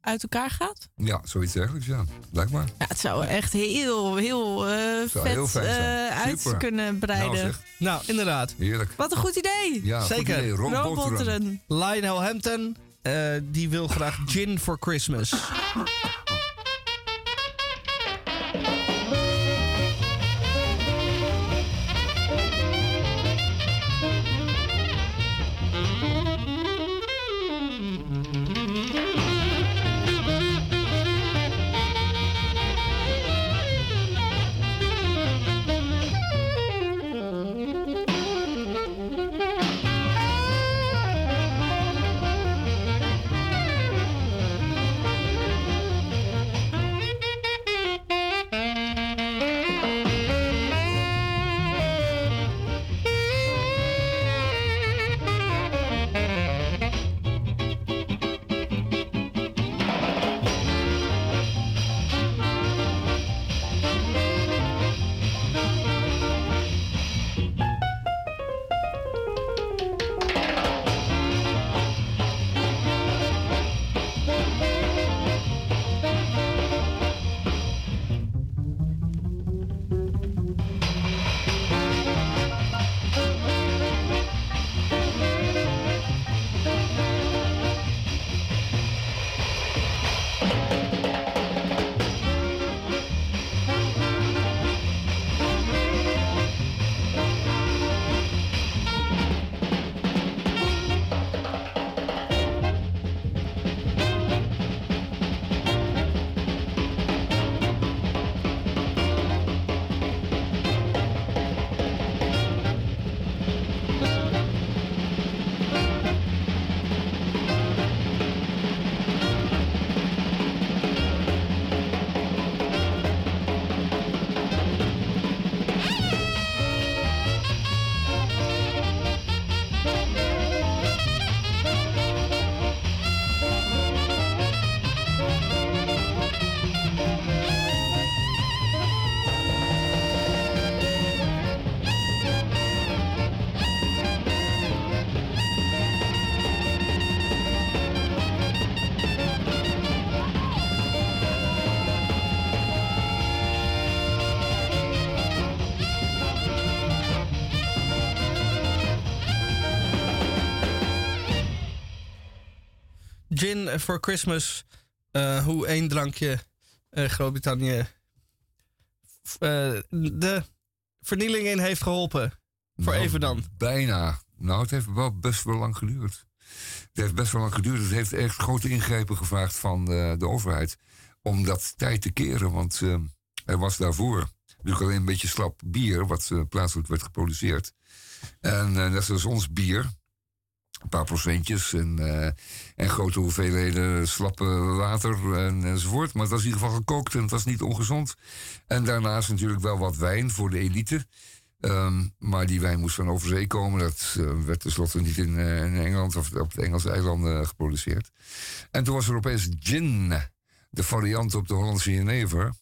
uit elkaar gaat? Ja, zoiets dergelijks, ja. Blijkbaar. Ja, het zou echt heel, heel eh, vet heel eh, uit Super. kunnen Nou, breiden. zeg. Nou, inderdaad. Heerlijk. Wat een goed idee! Ja, goed Zeker. idee. Rob Rob Botteren. Botteren. Lionel Hampton, eh, die wil graag Gin for Christmas. For Christmas. eh, hoe één drankje eh, Groot-Brittannië eh, de vernieling in heeft geholpen. Voor Nou, even dan. Bijna. Nou, het heeft wel best wel lang geduurd. Het heeft best wel lang geduurd. Het heeft echt grote ingrepen gevraagd van de, de overheid. Om dat tijd te keren. Want er was daarvoor natuurlijk alleen een beetje slap bier. Wat plaatselijk werd geproduceerd. En net zoals ons bier. Een paar procentjes en, eh, en grote hoeveelheden slappe water en, enzovoort. Maar het was in ieder geval gekookt en het was niet ongezond. En daarnaast natuurlijk wel wat wijn voor de elite. Ehm, maar die wijn moest van over zee komen. Dat eh, werd tenslotte niet in, eh, in Engeland of op de Engelse eilanden geproduceerd. En toen was er opeens gin, de variant op de Hollandse jenever.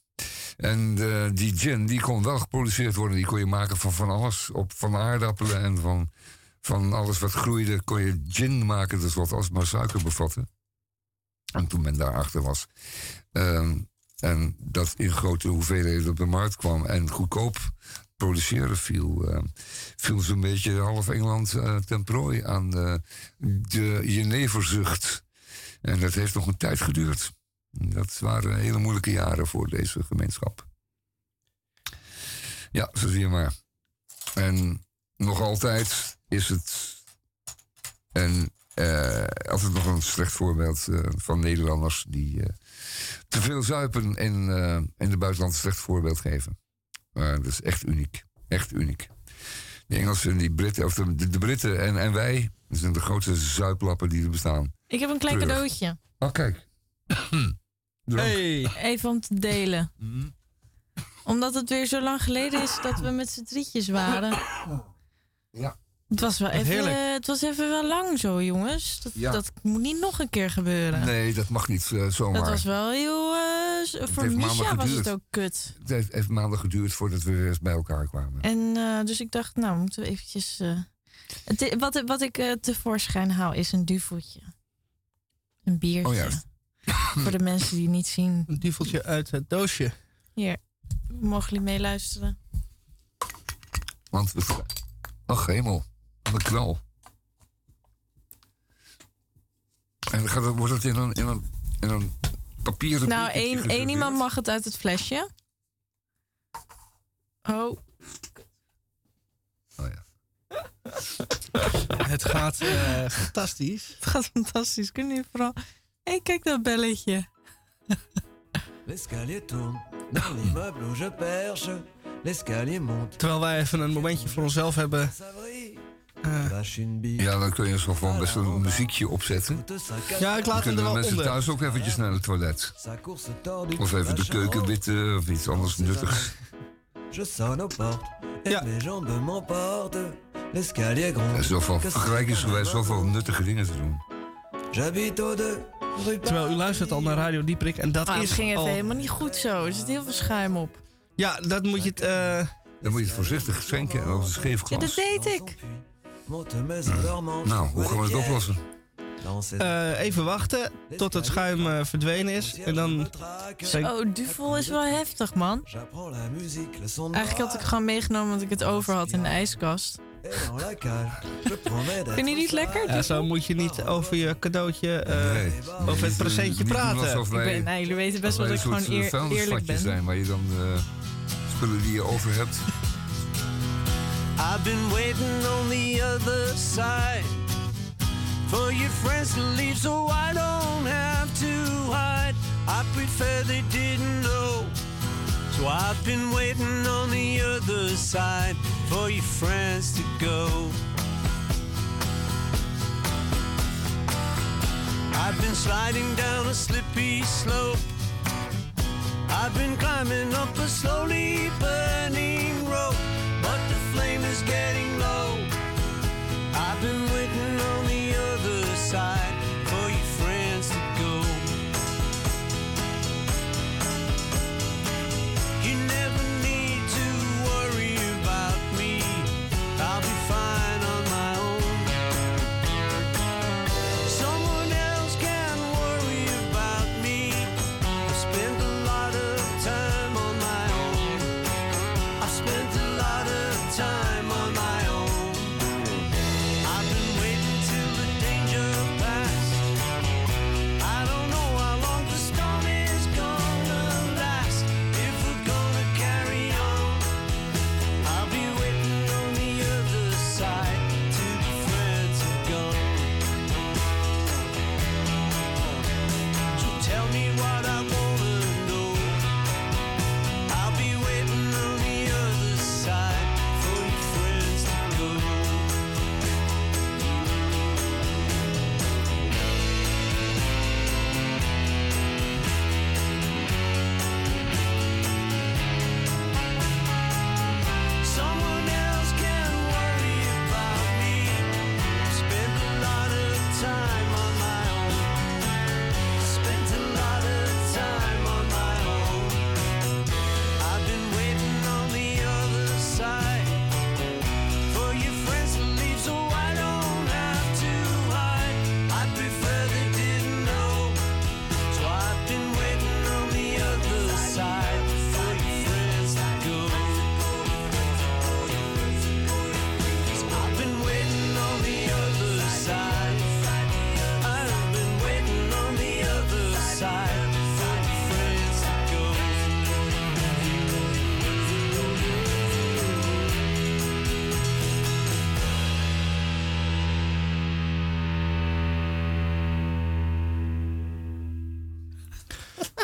En die gin die kon wel geproduceerd worden. Die kon je maken van van alles. Op, van aardappelen en van, van alles wat groeide kon je gin maken. Dus wat alsmaar suiker bevatte. En toen men daarachter was. ehm, en dat in grote hoeveelheden op de markt kwam en goedkoop produceren viel, eh, viel zo'n beetje half Engeland eh, ten prooi aan de, de jeneverzucht. En dat heeft nog een tijd geduurd. Dat waren hele moeilijke jaren voor deze gemeenschap. Ja, zo zie je maar. En nog altijd is het een, eh, altijd nog een slecht voorbeeld eh, van Nederlanders die eh, te veel zuipen en eh, in de buitenland een slecht voorbeeld geven. Maar dat is echt uniek. Echt uniek. De Engelsen, die Britten, of de, de Britten en, en wij, dat zijn de grootste zuiplappen die er bestaan. Ik heb een klein Treurig. cadeautje. Oh, kijk. Drank. Hey. Even om te delen. Mhm. Omdat het weer zo lang geleden is dat we met z'n drietjes waren. Ja. Het was wel even, eh, het was even wel lang zo, jongens. Dat, Ja. dat moet niet nog een keer gebeuren. Nee, dat mag niet eh, zomaar. dat was wel heel... eh, voor Misha was het ook kut. Het heeft, heeft maanden geduurd voordat we weer eens bij elkaar kwamen. En eh, dus ik dacht, nou, moeten we eventjes... eh, het, wat, wat ik eh, tevoorschijn haal is een duveltje. Een biertje. Oh, juist. Voor de mensen die niet zien. Een duveltje uit het doosje. Hier, mogen jullie meeluisteren? Want we... Ach, hemel. Wat een knal. En dan gaat het, wordt het in een, in een, in een papieren Nou, één, één iemand mag het uit het flesje. Oh, Oh ja. Het gaat eh, fantastisch. het gaat fantastisch. Kunnen jullie vooral... Hé, hey, kijk dat belletje. L'escalier tourne dans l'immeuble où je perche. Terwijl wij even een momentje voor onszelf hebben. Eh. Ja, dan kun je zo gewoon best wel een muziekje opzetten. Ja, ik laat hem er kunnen wel mensen onder. thuis ook eventjes naar het toilet. Of even de keuken witten of iets anders nuttigs. Ja. Er is zoveel c'est vergelijkingsgewijs zoveel nuttige dingen te doen. Terwijl u luistert al naar Radio Dieprik. En dat Ah, het is ging even al... helemaal niet goed zo. Er zit heel veel schuim op. Ja, dat moet je het... eh, Dan moet je het voorzichtig schenken en over het scheef Ja, dat glas. deed dans ik. Nou, hoe gaan we het oplossen? Eh, even wachten tot het schuim eh, verdwenen is. En dan... Oh, duvel is wel heftig, man. Eigenlijk had ik gewoon meegenomen want ik het over had in de ijskast. Vind je niet lekker? Ja, zo moet je niet over je cadeautje... eh, Nee, over het presentje praten. alsof Ik wij, ben, nou, jullie weten best wel dat ik wij gewoon eer- eerlijk ben. zijn waar je dan spullen die je over hebt. I've been waiting on the other side for your friends to leave so I don't have to hide. I prefer they didn't know. So I've been waiting on the other side for your friends to go. I've been sliding down a slippy slope. I've been climbing up a slowly burning rope, but the flame is getting low. I've been waiting on the other side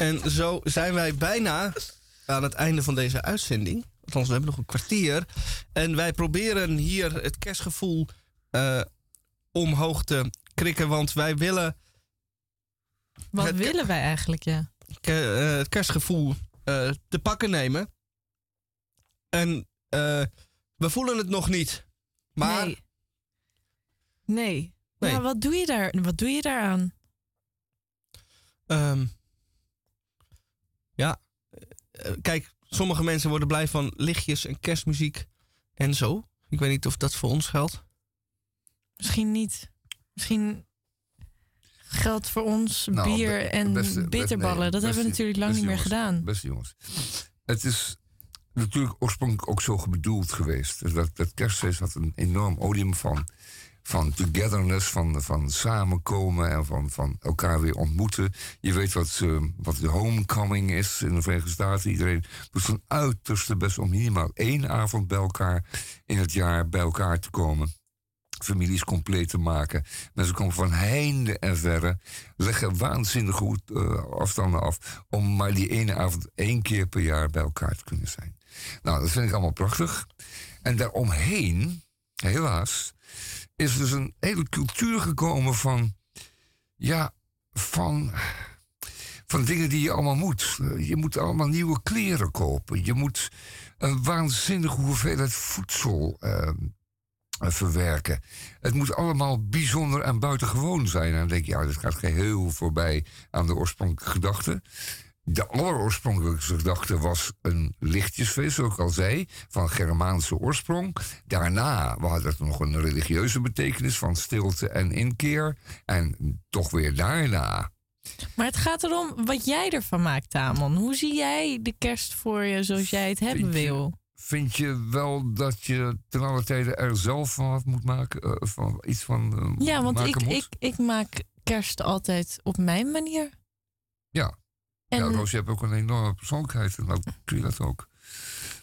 En zo zijn wij bijna aan het einde van deze uitzending. Althans, we hebben nog een kwartier. En wij proberen hier het kerstgevoel eh, omhoog te krikken. Want wij willen Wat willen wij eigenlijk, ja? eh, het kerstgevoel eh, te pakken nemen. En we voelen het nog niet. Maar Nee. Nee. Nee. Ja, wat doe je daar? Wat doe je daaraan? Eh, kijk, sommige mensen worden blij van lichtjes en kerstmuziek en zo. Ik weet niet of dat voor ons geldt. Misschien niet. Misschien Geld voor ons, Nou, bier be- en beste- bitterballen. nee, dat hebben we natuurlijk lang niet meer gedaan. Beste jongens. Het is natuurlijk oorspronkelijk ook zo bedoeld geweest. Dat, dat kerstfeest had een enorm odium van, van togetherness, van, van samenkomen en van, van elkaar weer ontmoeten. Je weet wat, eh, wat de homecoming is in de Verenigde Staten. Iedereen doet zijn uiterste best om minimaal één avond bij elkaar in het jaar bij elkaar te komen families compleet te maken. Mensen komen van heinde en verre, leggen waanzinnig goed eh, afstanden af om maar die ene avond één keer per jaar bij elkaar te kunnen zijn. Nou, dat vind ik allemaal prachtig. En daaromheen, helaas, is dus een hele cultuur gekomen van, ja, van, van dingen die je allemaal moet. Je moet allemaal nieuwe kleren kopen. Je moet een waanzinnige hoeveelheid voedsel eh, eh, verwerken. Het moet allemaal bijzonder en buitengewoon zijn. En dan denk je, ja, dat gaat geheel voorbij aan de oorspronkelijke gedachte. De alleroorspronkelijkste gedachte was een lichtjesfeest, zoals ik al zei, van Germaanse oorsprong. Daarna hadden het nog een religieuze betekenis van stilte en inkeer. En toch weer daarna. Maar het gaat erom wat jij ervan maakt, Tamon. Hoe zie jij de kerst voor je zoals jij het hebben Vind je- wil? Vind je wel dat je ten alle tijde er zelf van wat moet maken? eh, van iets van eh, Ja, want ik, moet? ik, ik maak kerst altijd op mijn manier. Ja. En, Ja, Roos, je hebt ook een enorme persoonlijkheid. En dan kun je dat ook.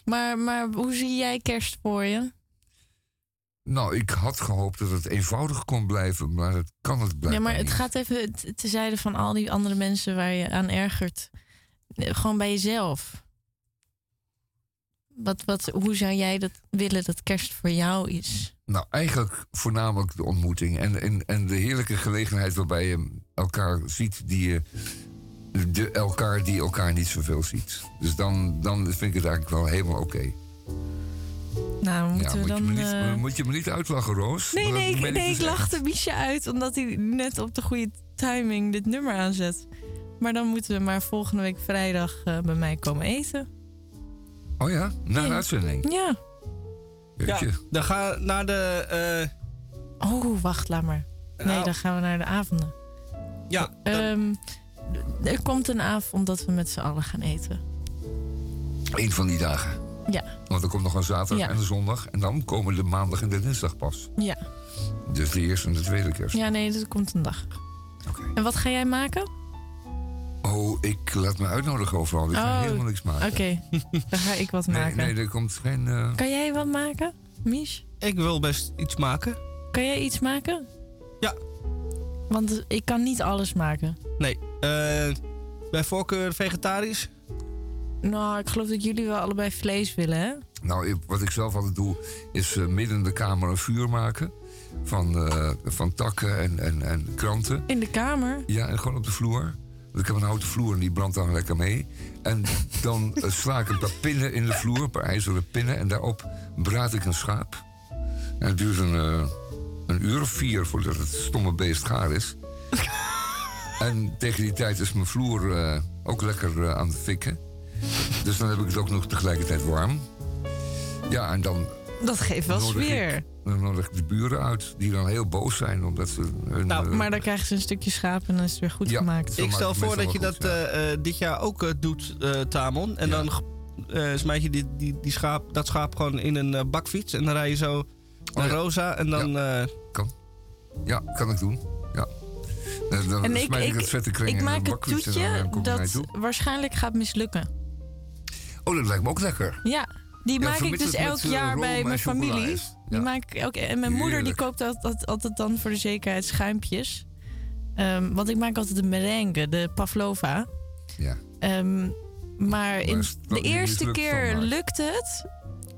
maar, maar hoe zie jij kerst voor je? Nou, ik had gehoopt dat het eenvoudig kon blijven, maar dat kan het blijven. Ja, maar het gaat even tezijde van al die andere mensen waar je aan ergert. Eh, Gewoon bij jezelf. Wat, wat, hoe zou jij dat willen dat kerst voor jou is? Nou, eigenlijk voornamelijk de ontmoeting. En, en, en de heerlijke gelegenheid waarbij je elkaar ziet die je. De, elkaar die elkaar niet zoveel ziet. Dus dan, dan vind ik het eigenlijk wel helemaal oké. Nou, Ja, moeten moet, we je dan... me niet, eh, moet je me niet uitlachen, Roos? Nee, nee, ik, nee, dus ik lachte Miesje uit omdat hij net op de goede timing dit nummer aanzet. Maar dan moeten we maar volgende week vrijdag eh, bij mij komen eten. Oh ja, na een Ja. uitzending. Ja. Ja, dan ga naar de... eh, Oh, wacht, laat maar. Nee, nou, dan gaan we naar de avonden. Ja, dan- Ehm, er komt een avond dat we met z'n allen gaan eten. Eén van die dagen. Ja, Want er komt nog een zaterdag Ja. en een zondag. En dan komen de maandag en de dinsdag pas. ja. Dus de eerste en de tweede kerst. Ja, nee, dat komt een dag. Oké. En wat ga jij maken? Oh, ik laat me uitnodigen overal. Ik ga Oh, helemaal niks maken. Oké, dan ga ik wat Nee, maken. nee, er komt geen... eh, Kan jij wat maken, Mies? ik wil best iets maken. Kan jij iets maken? Ja. Want ik kan niet alles maken. Nee, bij voorkeur vegetarisch. Nou, ik geloof dat jullie wel allebei vlees willen, hè? Nou, ik- wat ik zelf altijd doe, is eh, midden in de kamer een vuur maken. Van, eh, van takken en, en, en kranten. In de kamer. Ja, en gewoon op de vloer. Want ik heb een houten vloer en die brandt dan lekker mee. En dan eh, sla ik een paar pinnen in de vloer, een paar ijzeren pinnen. En daarop braad ik een schaap. En het duurt een, eh, een uur of vier voordat het stomme beest gaar is. en tegen die tijd is mijn vloer eh, ook lekker eh, aan het fikken. Dus dan heb ik het ook nog tegelijkertijd warm. Ja, en dan Dat geeft wel sfeer. ik, dan nodig ik de buren uit, die dan heel boos zijn omdat ze hun... Nou, eh, Maar dan krijgen ze een stukje schaap en dan is het weer goed Ja. gemaakt. Ik stel voor dat je dat ja. eh, eh, dit jaar ook doet, eh, Tamon. En Ja. dan eh, smijt je die, die, die schaap, dat schaap gewoon in een bakfiets. En dan rij je zo naar Oh ja. Rosa. En dan... eh, Ja, kan ik doen. Ja. Dan, En ik, ik, ik, het vette kring ik in maak een het toetje eh, dat toe. waarschijnlijk gaat mislukken. Oh, dat lijkt me ook lekker. Ja, die Ja, maak ik dus elk eh, jaar bij mijn familie. Die maak ik elk, en mijn moeder die koopt altijd, altijd dan voor de zekerheid schuimpjes. Ehm, want ik maak altijd de merengue, de pavlova. Ja. Ehm, maar in de eerste keer lukte het.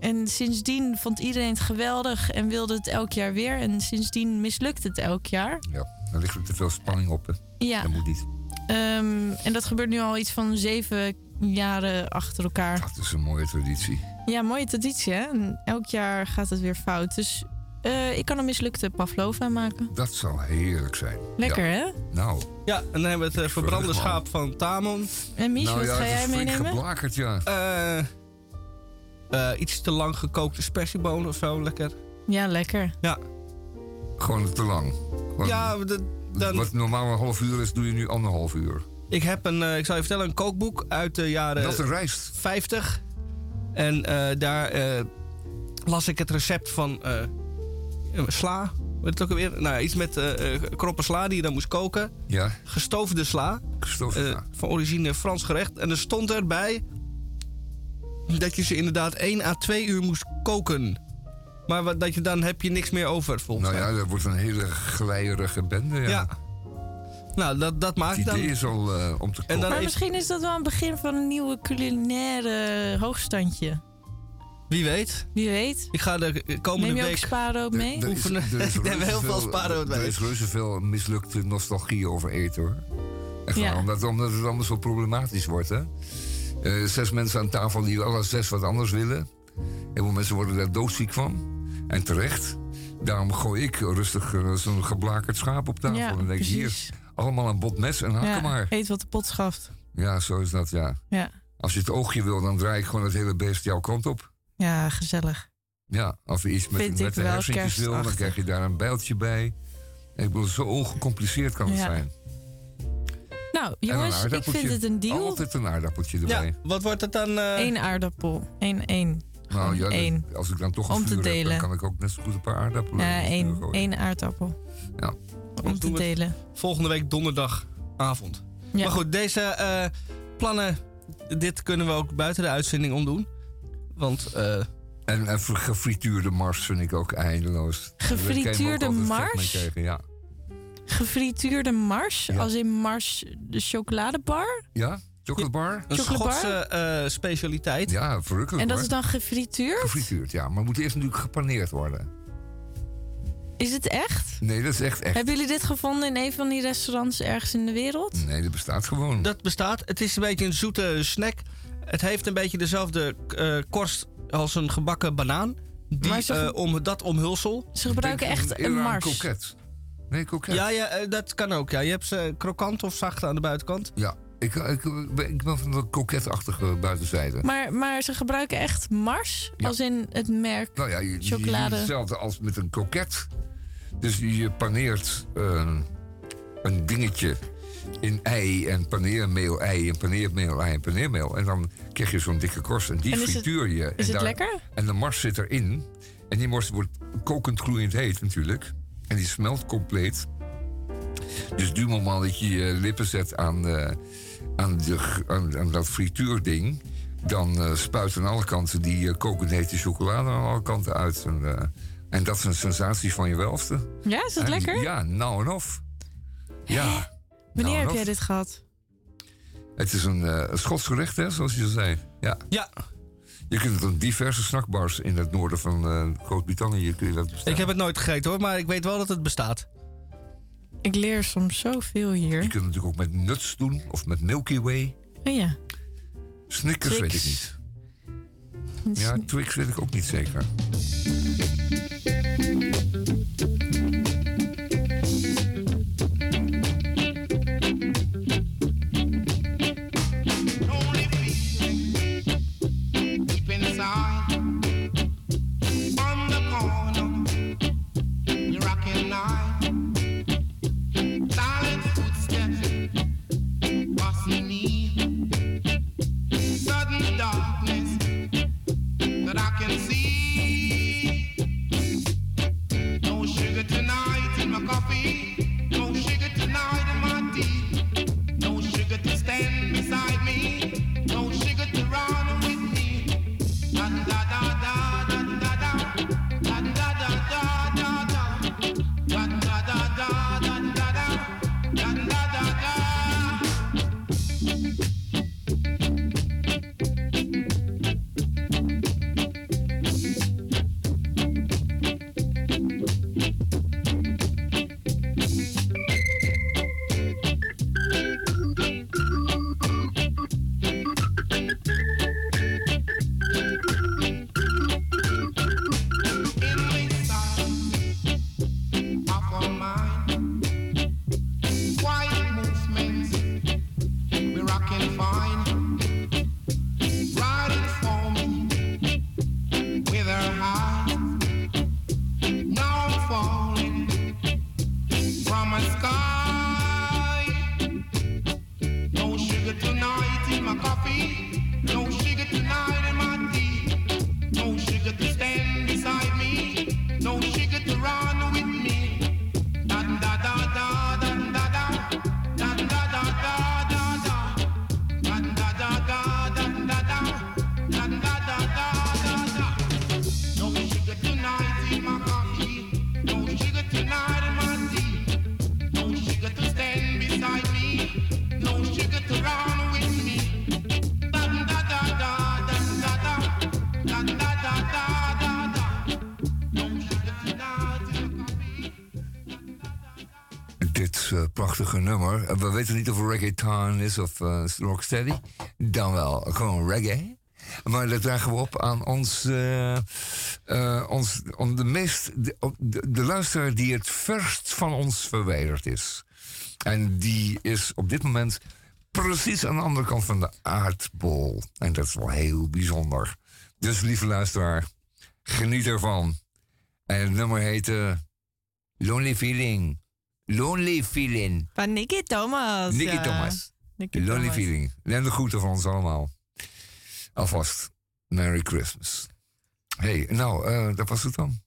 En sindsdien vond iedereen het geweldig en wilde het elk jaar weer. En sindsdien mislukt het elk jaar. ja, dan ligt er te veel spanning op. Hè. Ja, Dat moet niet. ehm, en dat gebeurt nu al iets van zeven jaren achter elkaar. Dat is een mooie traditie. Ja, mooie traditie, hè? En elk jaar gaat het weer fout. Dus eh, ik kan een mislukte pavlova maken. Dat zou heerlijk zijn. Lekker, Ja. hè? Nou, ja, en dan hebben we het eh, verbrande schaap van Tamon. En Mies, nou wat ja, ga het jij meenemen? geblakerd, ja. Eh, eh, iets te lang gekookte spersiebonen of zo, lekker. Ja, lekker. Ja, Gewoon te lang. Ja dan, Wat normaal een half uur is, doe je nu anderhalf uur. ik heb een, eh, ik zal je vertellen, een kookboek uit de jaren Dat een rijst. 50. En eh, daar eh, las ik het recept van sla. Weet het ook alweer? Nou, iets met kroppen sla die je dan moest koken. Ja, Gestoofde sla. gestoofd. eh, ja. van origine Frans gerecht. En er stond erbij dat je ze inderdaad 1 à 2 uur moest koken. Maar wat, dat je, dan heb je niks meer over, volgens Nou mij. ja, dat wordt een hele glijrige bende. Ja. Ja. Nou, dat, dat maakt Het dan... idee is al eh, om te En dan Maar is- misschien is dat wel een begin van een nieuwe culinaire hoogstandje. Wie weet. Wie weet. Ik ga de komende Neem je ook week... spaarrood mee? Er is- oefenen. er is Ik neem heel veel spaarrood Er mee. is reuze veel mislukte nostalgie over eten hoor. Echt Ja. waar, omdat, omdat het anders zo problematisch wordt. Hè? Eh, zes mensen aan tafel die alle zes wat anders willen. Heel veel mensen worden daar doodziek van. En terecht. Daarom gooi ik rustig eh, zo'n geblakerd schaap op tafel. Ja, en dan denk ik, hier, precies. allemaal een bot mes en hakken Ja, maar. eet wat de pot schaft. Ja, zo is dat, ja. Ja, Als je het oogje wil, dan draai ik gewoon het hele beest jouw kant op. ja gezellig. Ja, als je iets met, Vind ik met de hersentjes wil, dan krijg je daar een bijltje bij. Ik bedoel, zo ongecompliceerd kan het Ja. zijn. Nou, En een jongens, ik vind het een deal. Altijd een aardappeltje erbij. Ja, wat wordt het dan? eh, Eén aardappel. Eén, één. Nou ja, één. als ik dan toch een Om te vuur heb, delen. dan kan ik ook net zo goed een paar aardappelen Ja, één. Één aardappel. Ja. Om te doen we het. delen. volgende week donderdagavond. Ja. Maar goed, deze eh, plannen, dit kunnen we ook buiten de uitzending omdoen. Want eh, En, en fr- gefrituurde mars vind ik ook eindeloos. Gefrituurde mars? krijgen, Ja. Gefrituurde mars. Ja. Als in mars de chocoladebar. ja? Chocoladebar? een? Schotse eh, specialiteit. Ja, verrukkelijk En dat hoor. is dan gefrituurd? Gefrituurd, ja. Maar moet eerst natuurlijk gepaneerd worden. Is het echt? Nee, dat is echt echt. Hebben jullie dit gevonden in een van die restaurants ergens in de wereld? Nee, dat bestaat gewoon. Dat bestaat. Het is een beetje een zoete snack. Het heeft een beetje dezelfde eh, korst als een gebakken banaan. Die, Maar ze ge- eh, om dat omhulsel. Ze gebruiken Denk echt een mars. Nee, kroket. Ja, ja dat kan ook. Ja. Je hebt ze krokant of zacht aan de buitenkant. Ja, ik, ik, ben- ik ben van de koketachtige buitenzijde. Maar, maar ze gebruiken echt mars? Ja. Als in het merk. nou ja, je, chocolade. hetzelfde als met een kroket. Dus je paneert eh, een dingetje in ei en paneermeel, ei en paneermeel, ei en paneermeel. En dan krijg je zo'n dikke korst en die En frituur je. Is en het daar- lekker? En de mars zit erin. En die mars wordt kokend gloeiend heet natuurlijk. En die smelt compleet. Dus du moment dat je je lippen zet aan, eh, aan, de, aan, aan dat frituurding... dan eh, spuit aan alle kanten die eh, kokend hete chocolade aan alle kanten uit. En, eh, en dat is een sensatie van je welste. Ja, is het En- lekker? Ja, nou en of. Ja. Wanneer nou heb jij dit gehad? Het is een, eh, een Schots gerecht, hè, zoals je al zei. Ja. Ja, Je kunt het op diverse snackbars in het noorden van eh, Groot-Brittannië kun je dat bestellen. ik heb het nooit gegeten hoor, maar ik weet wel dat het bestaat. Ik leer soms zoveel Je hier. kunt het natuurlijk ook met nuts doen of met Milky Way. Oh ja. Snickers weet ik niet. Ja, Twix weet ik ook niet zeker. Nummer. We weten niet of het reggaeton is of eh, rocksteady. Dan wel gewoon reggae. Maar dat dragen we op aan ons, eh, eh, ons de, meest, de, de, luisteraar die het verst van ons verwijderd is. En die is op dit moment precies aan de andere kant van de aardbol. En dat is wel heel bijzonder. Dus lieve luisteraar, geniet ervan. En het nummer heet eh, Lonely Feeling. Lonely Feeling. Van Nicky Thomas. Nicky ja. Thomas. Nicky Lonely Thomas. Feeling. En de groeten van ons allemaal. Alvast. Merry Christmas. hey, nou, eh, dat was het dan.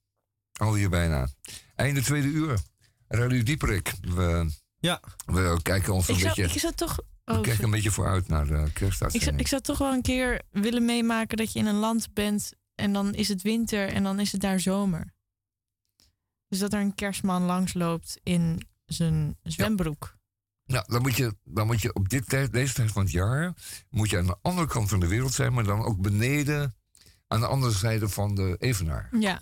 Al hier bijna. Einde tweede uur. Radio Dieperik. We, Ja. we kijken ons een Ik zou, beetje... ik zou toch... we Oh, kijken een beetje vooruit naar de ik, zou, kerstuitzending. ik zou toch wel een keer willen meemaken dat je in een land bent en dan is het winter en dan is het daar zomer. Dus dat er een kerstman langsloopt in zijn zwembroek. Nou, dan moet je, dan moet je op dit tijd, deze tijd van het jaar... moet je aan de andere kant van de wereld zijn... maar dan ook beneden aan de andere zijde van de Evenaar. Ja.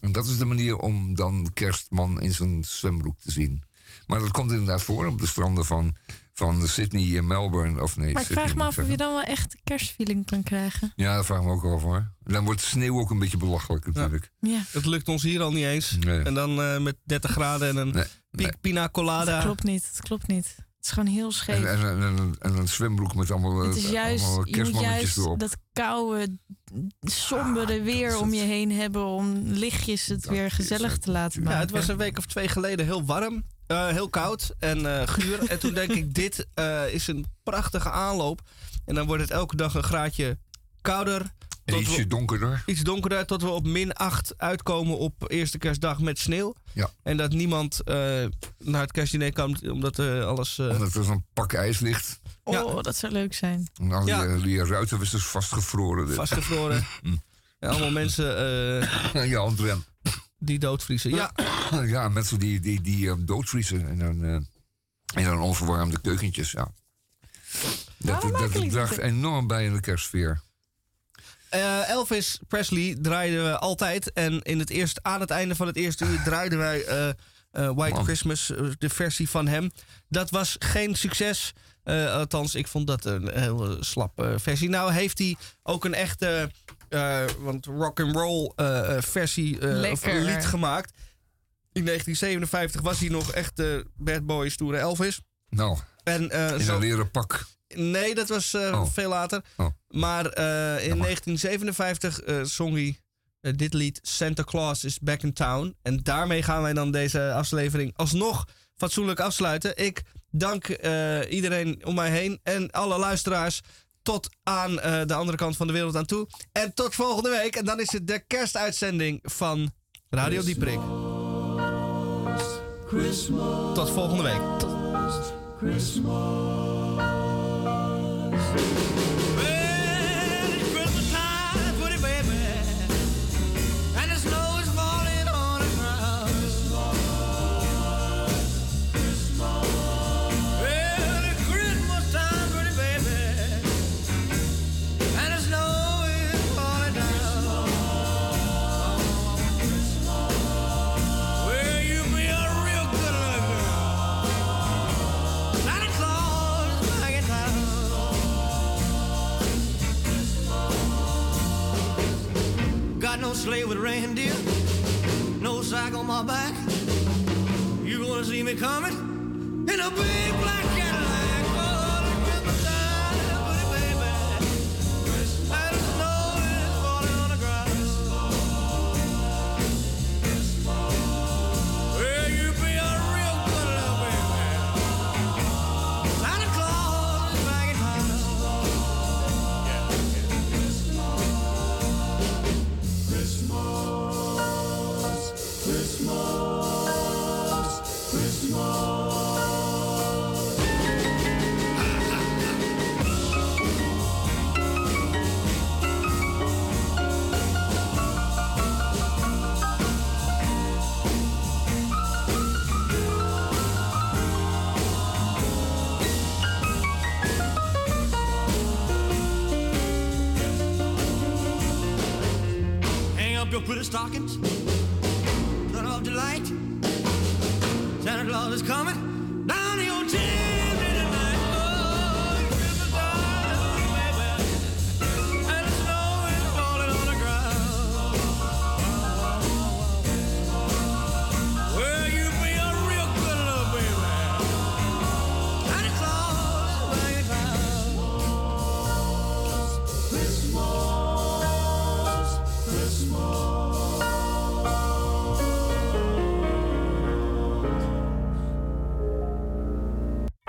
En dat is de manier om dan kerstman in zijn zwembroek te zien. Maar dat komt inderdaad voor op de stranden van, van Sydney en Melbourne. Of nee, Maar ik Sydney vraag me af of je dan wel echt kerstfeeling kan krijgen. Ja, dat vraag ik me ook wel voor. Dan wordt sneeuw ook een beetje belachelijk natuurlijk. Ja. Het lukt ons hier al niet eens. Nee. En dan eh, met 30 graden en een Nee, pi- nee. pina colada. Dat klopt niet. Dat klopt niet. Het is gewoon heel scheef. En, en, en, en, en een zwembroek met allemaal, het is eh, juist, allemaal je moet kerstmannetjes juist erop. dat koude, sombere weer om je heen hebben om lichtjes het Dat weer gezellig het te laten maken. Ja, het was een week of twee geleden heel warm, eh, heel koud en eh, guur. en toen denk ik, dit eh, is een prachtige aanloop. En dan wordt het elke dag een graadje kouder. En Tot ietsje we, donkerder. iets donkerder, tot we op min 8 uitkomen op eerste kerstdag met sneeuw. Ja. En dat niemand eh, naar het kerstdiner kan, omdat eh, alles... eh, Omdat er zo'n pak ijs ligt. Oh, Ja. dat zou leuk zijn. En al die, Ja. die ruitenwissers vastgevroren. vastgevroren. en allemaal mensen eh, ja, André. Die doodvriezen. Ja, Ja, mensen die, die, die eh, doodvriezen in een, eh, in een onverwarmde keukentjes. Ja. Dat, dat, dat draagt enorm bij in de kerstsfeer. Eh, Elvis Presley draaiden we altijd. En in het eerste, aan het einde van het eerste uur draaiden wij eh, eh, White Man. Christmas, de versie van hem. Dat was geen succes. Eh, althans, ik vond dat een heel slappe versie. Nou heeft hij ook een echte eh want rock and roll eh, eh, versie eh, of lied gemaakt. In 1957 was hij nog echt de bad boy stoere Elvis. Nou, En, eh, in zo- een leren pak. Nee, dat was eh, Oh. veel later. Oh. Maar eh, in 1957 eh, zong hij eh, dit lied Santa Claus is Back in Town. En daarmee gaan wij dan deze aflevering alsnog fatsoenlijk afsluiten. Ik dank eh, iedereen om mij heen en alle luisteraars tot aan eh, de andere kant van de wereld aan toe. En tot volgende week. En dan is het de kerstuitzending van Radio Dieperik. Tot volgende week. Well, No sleigh with reindeer, no sack on my back. You gonna see me coming in a big black pretty stockings.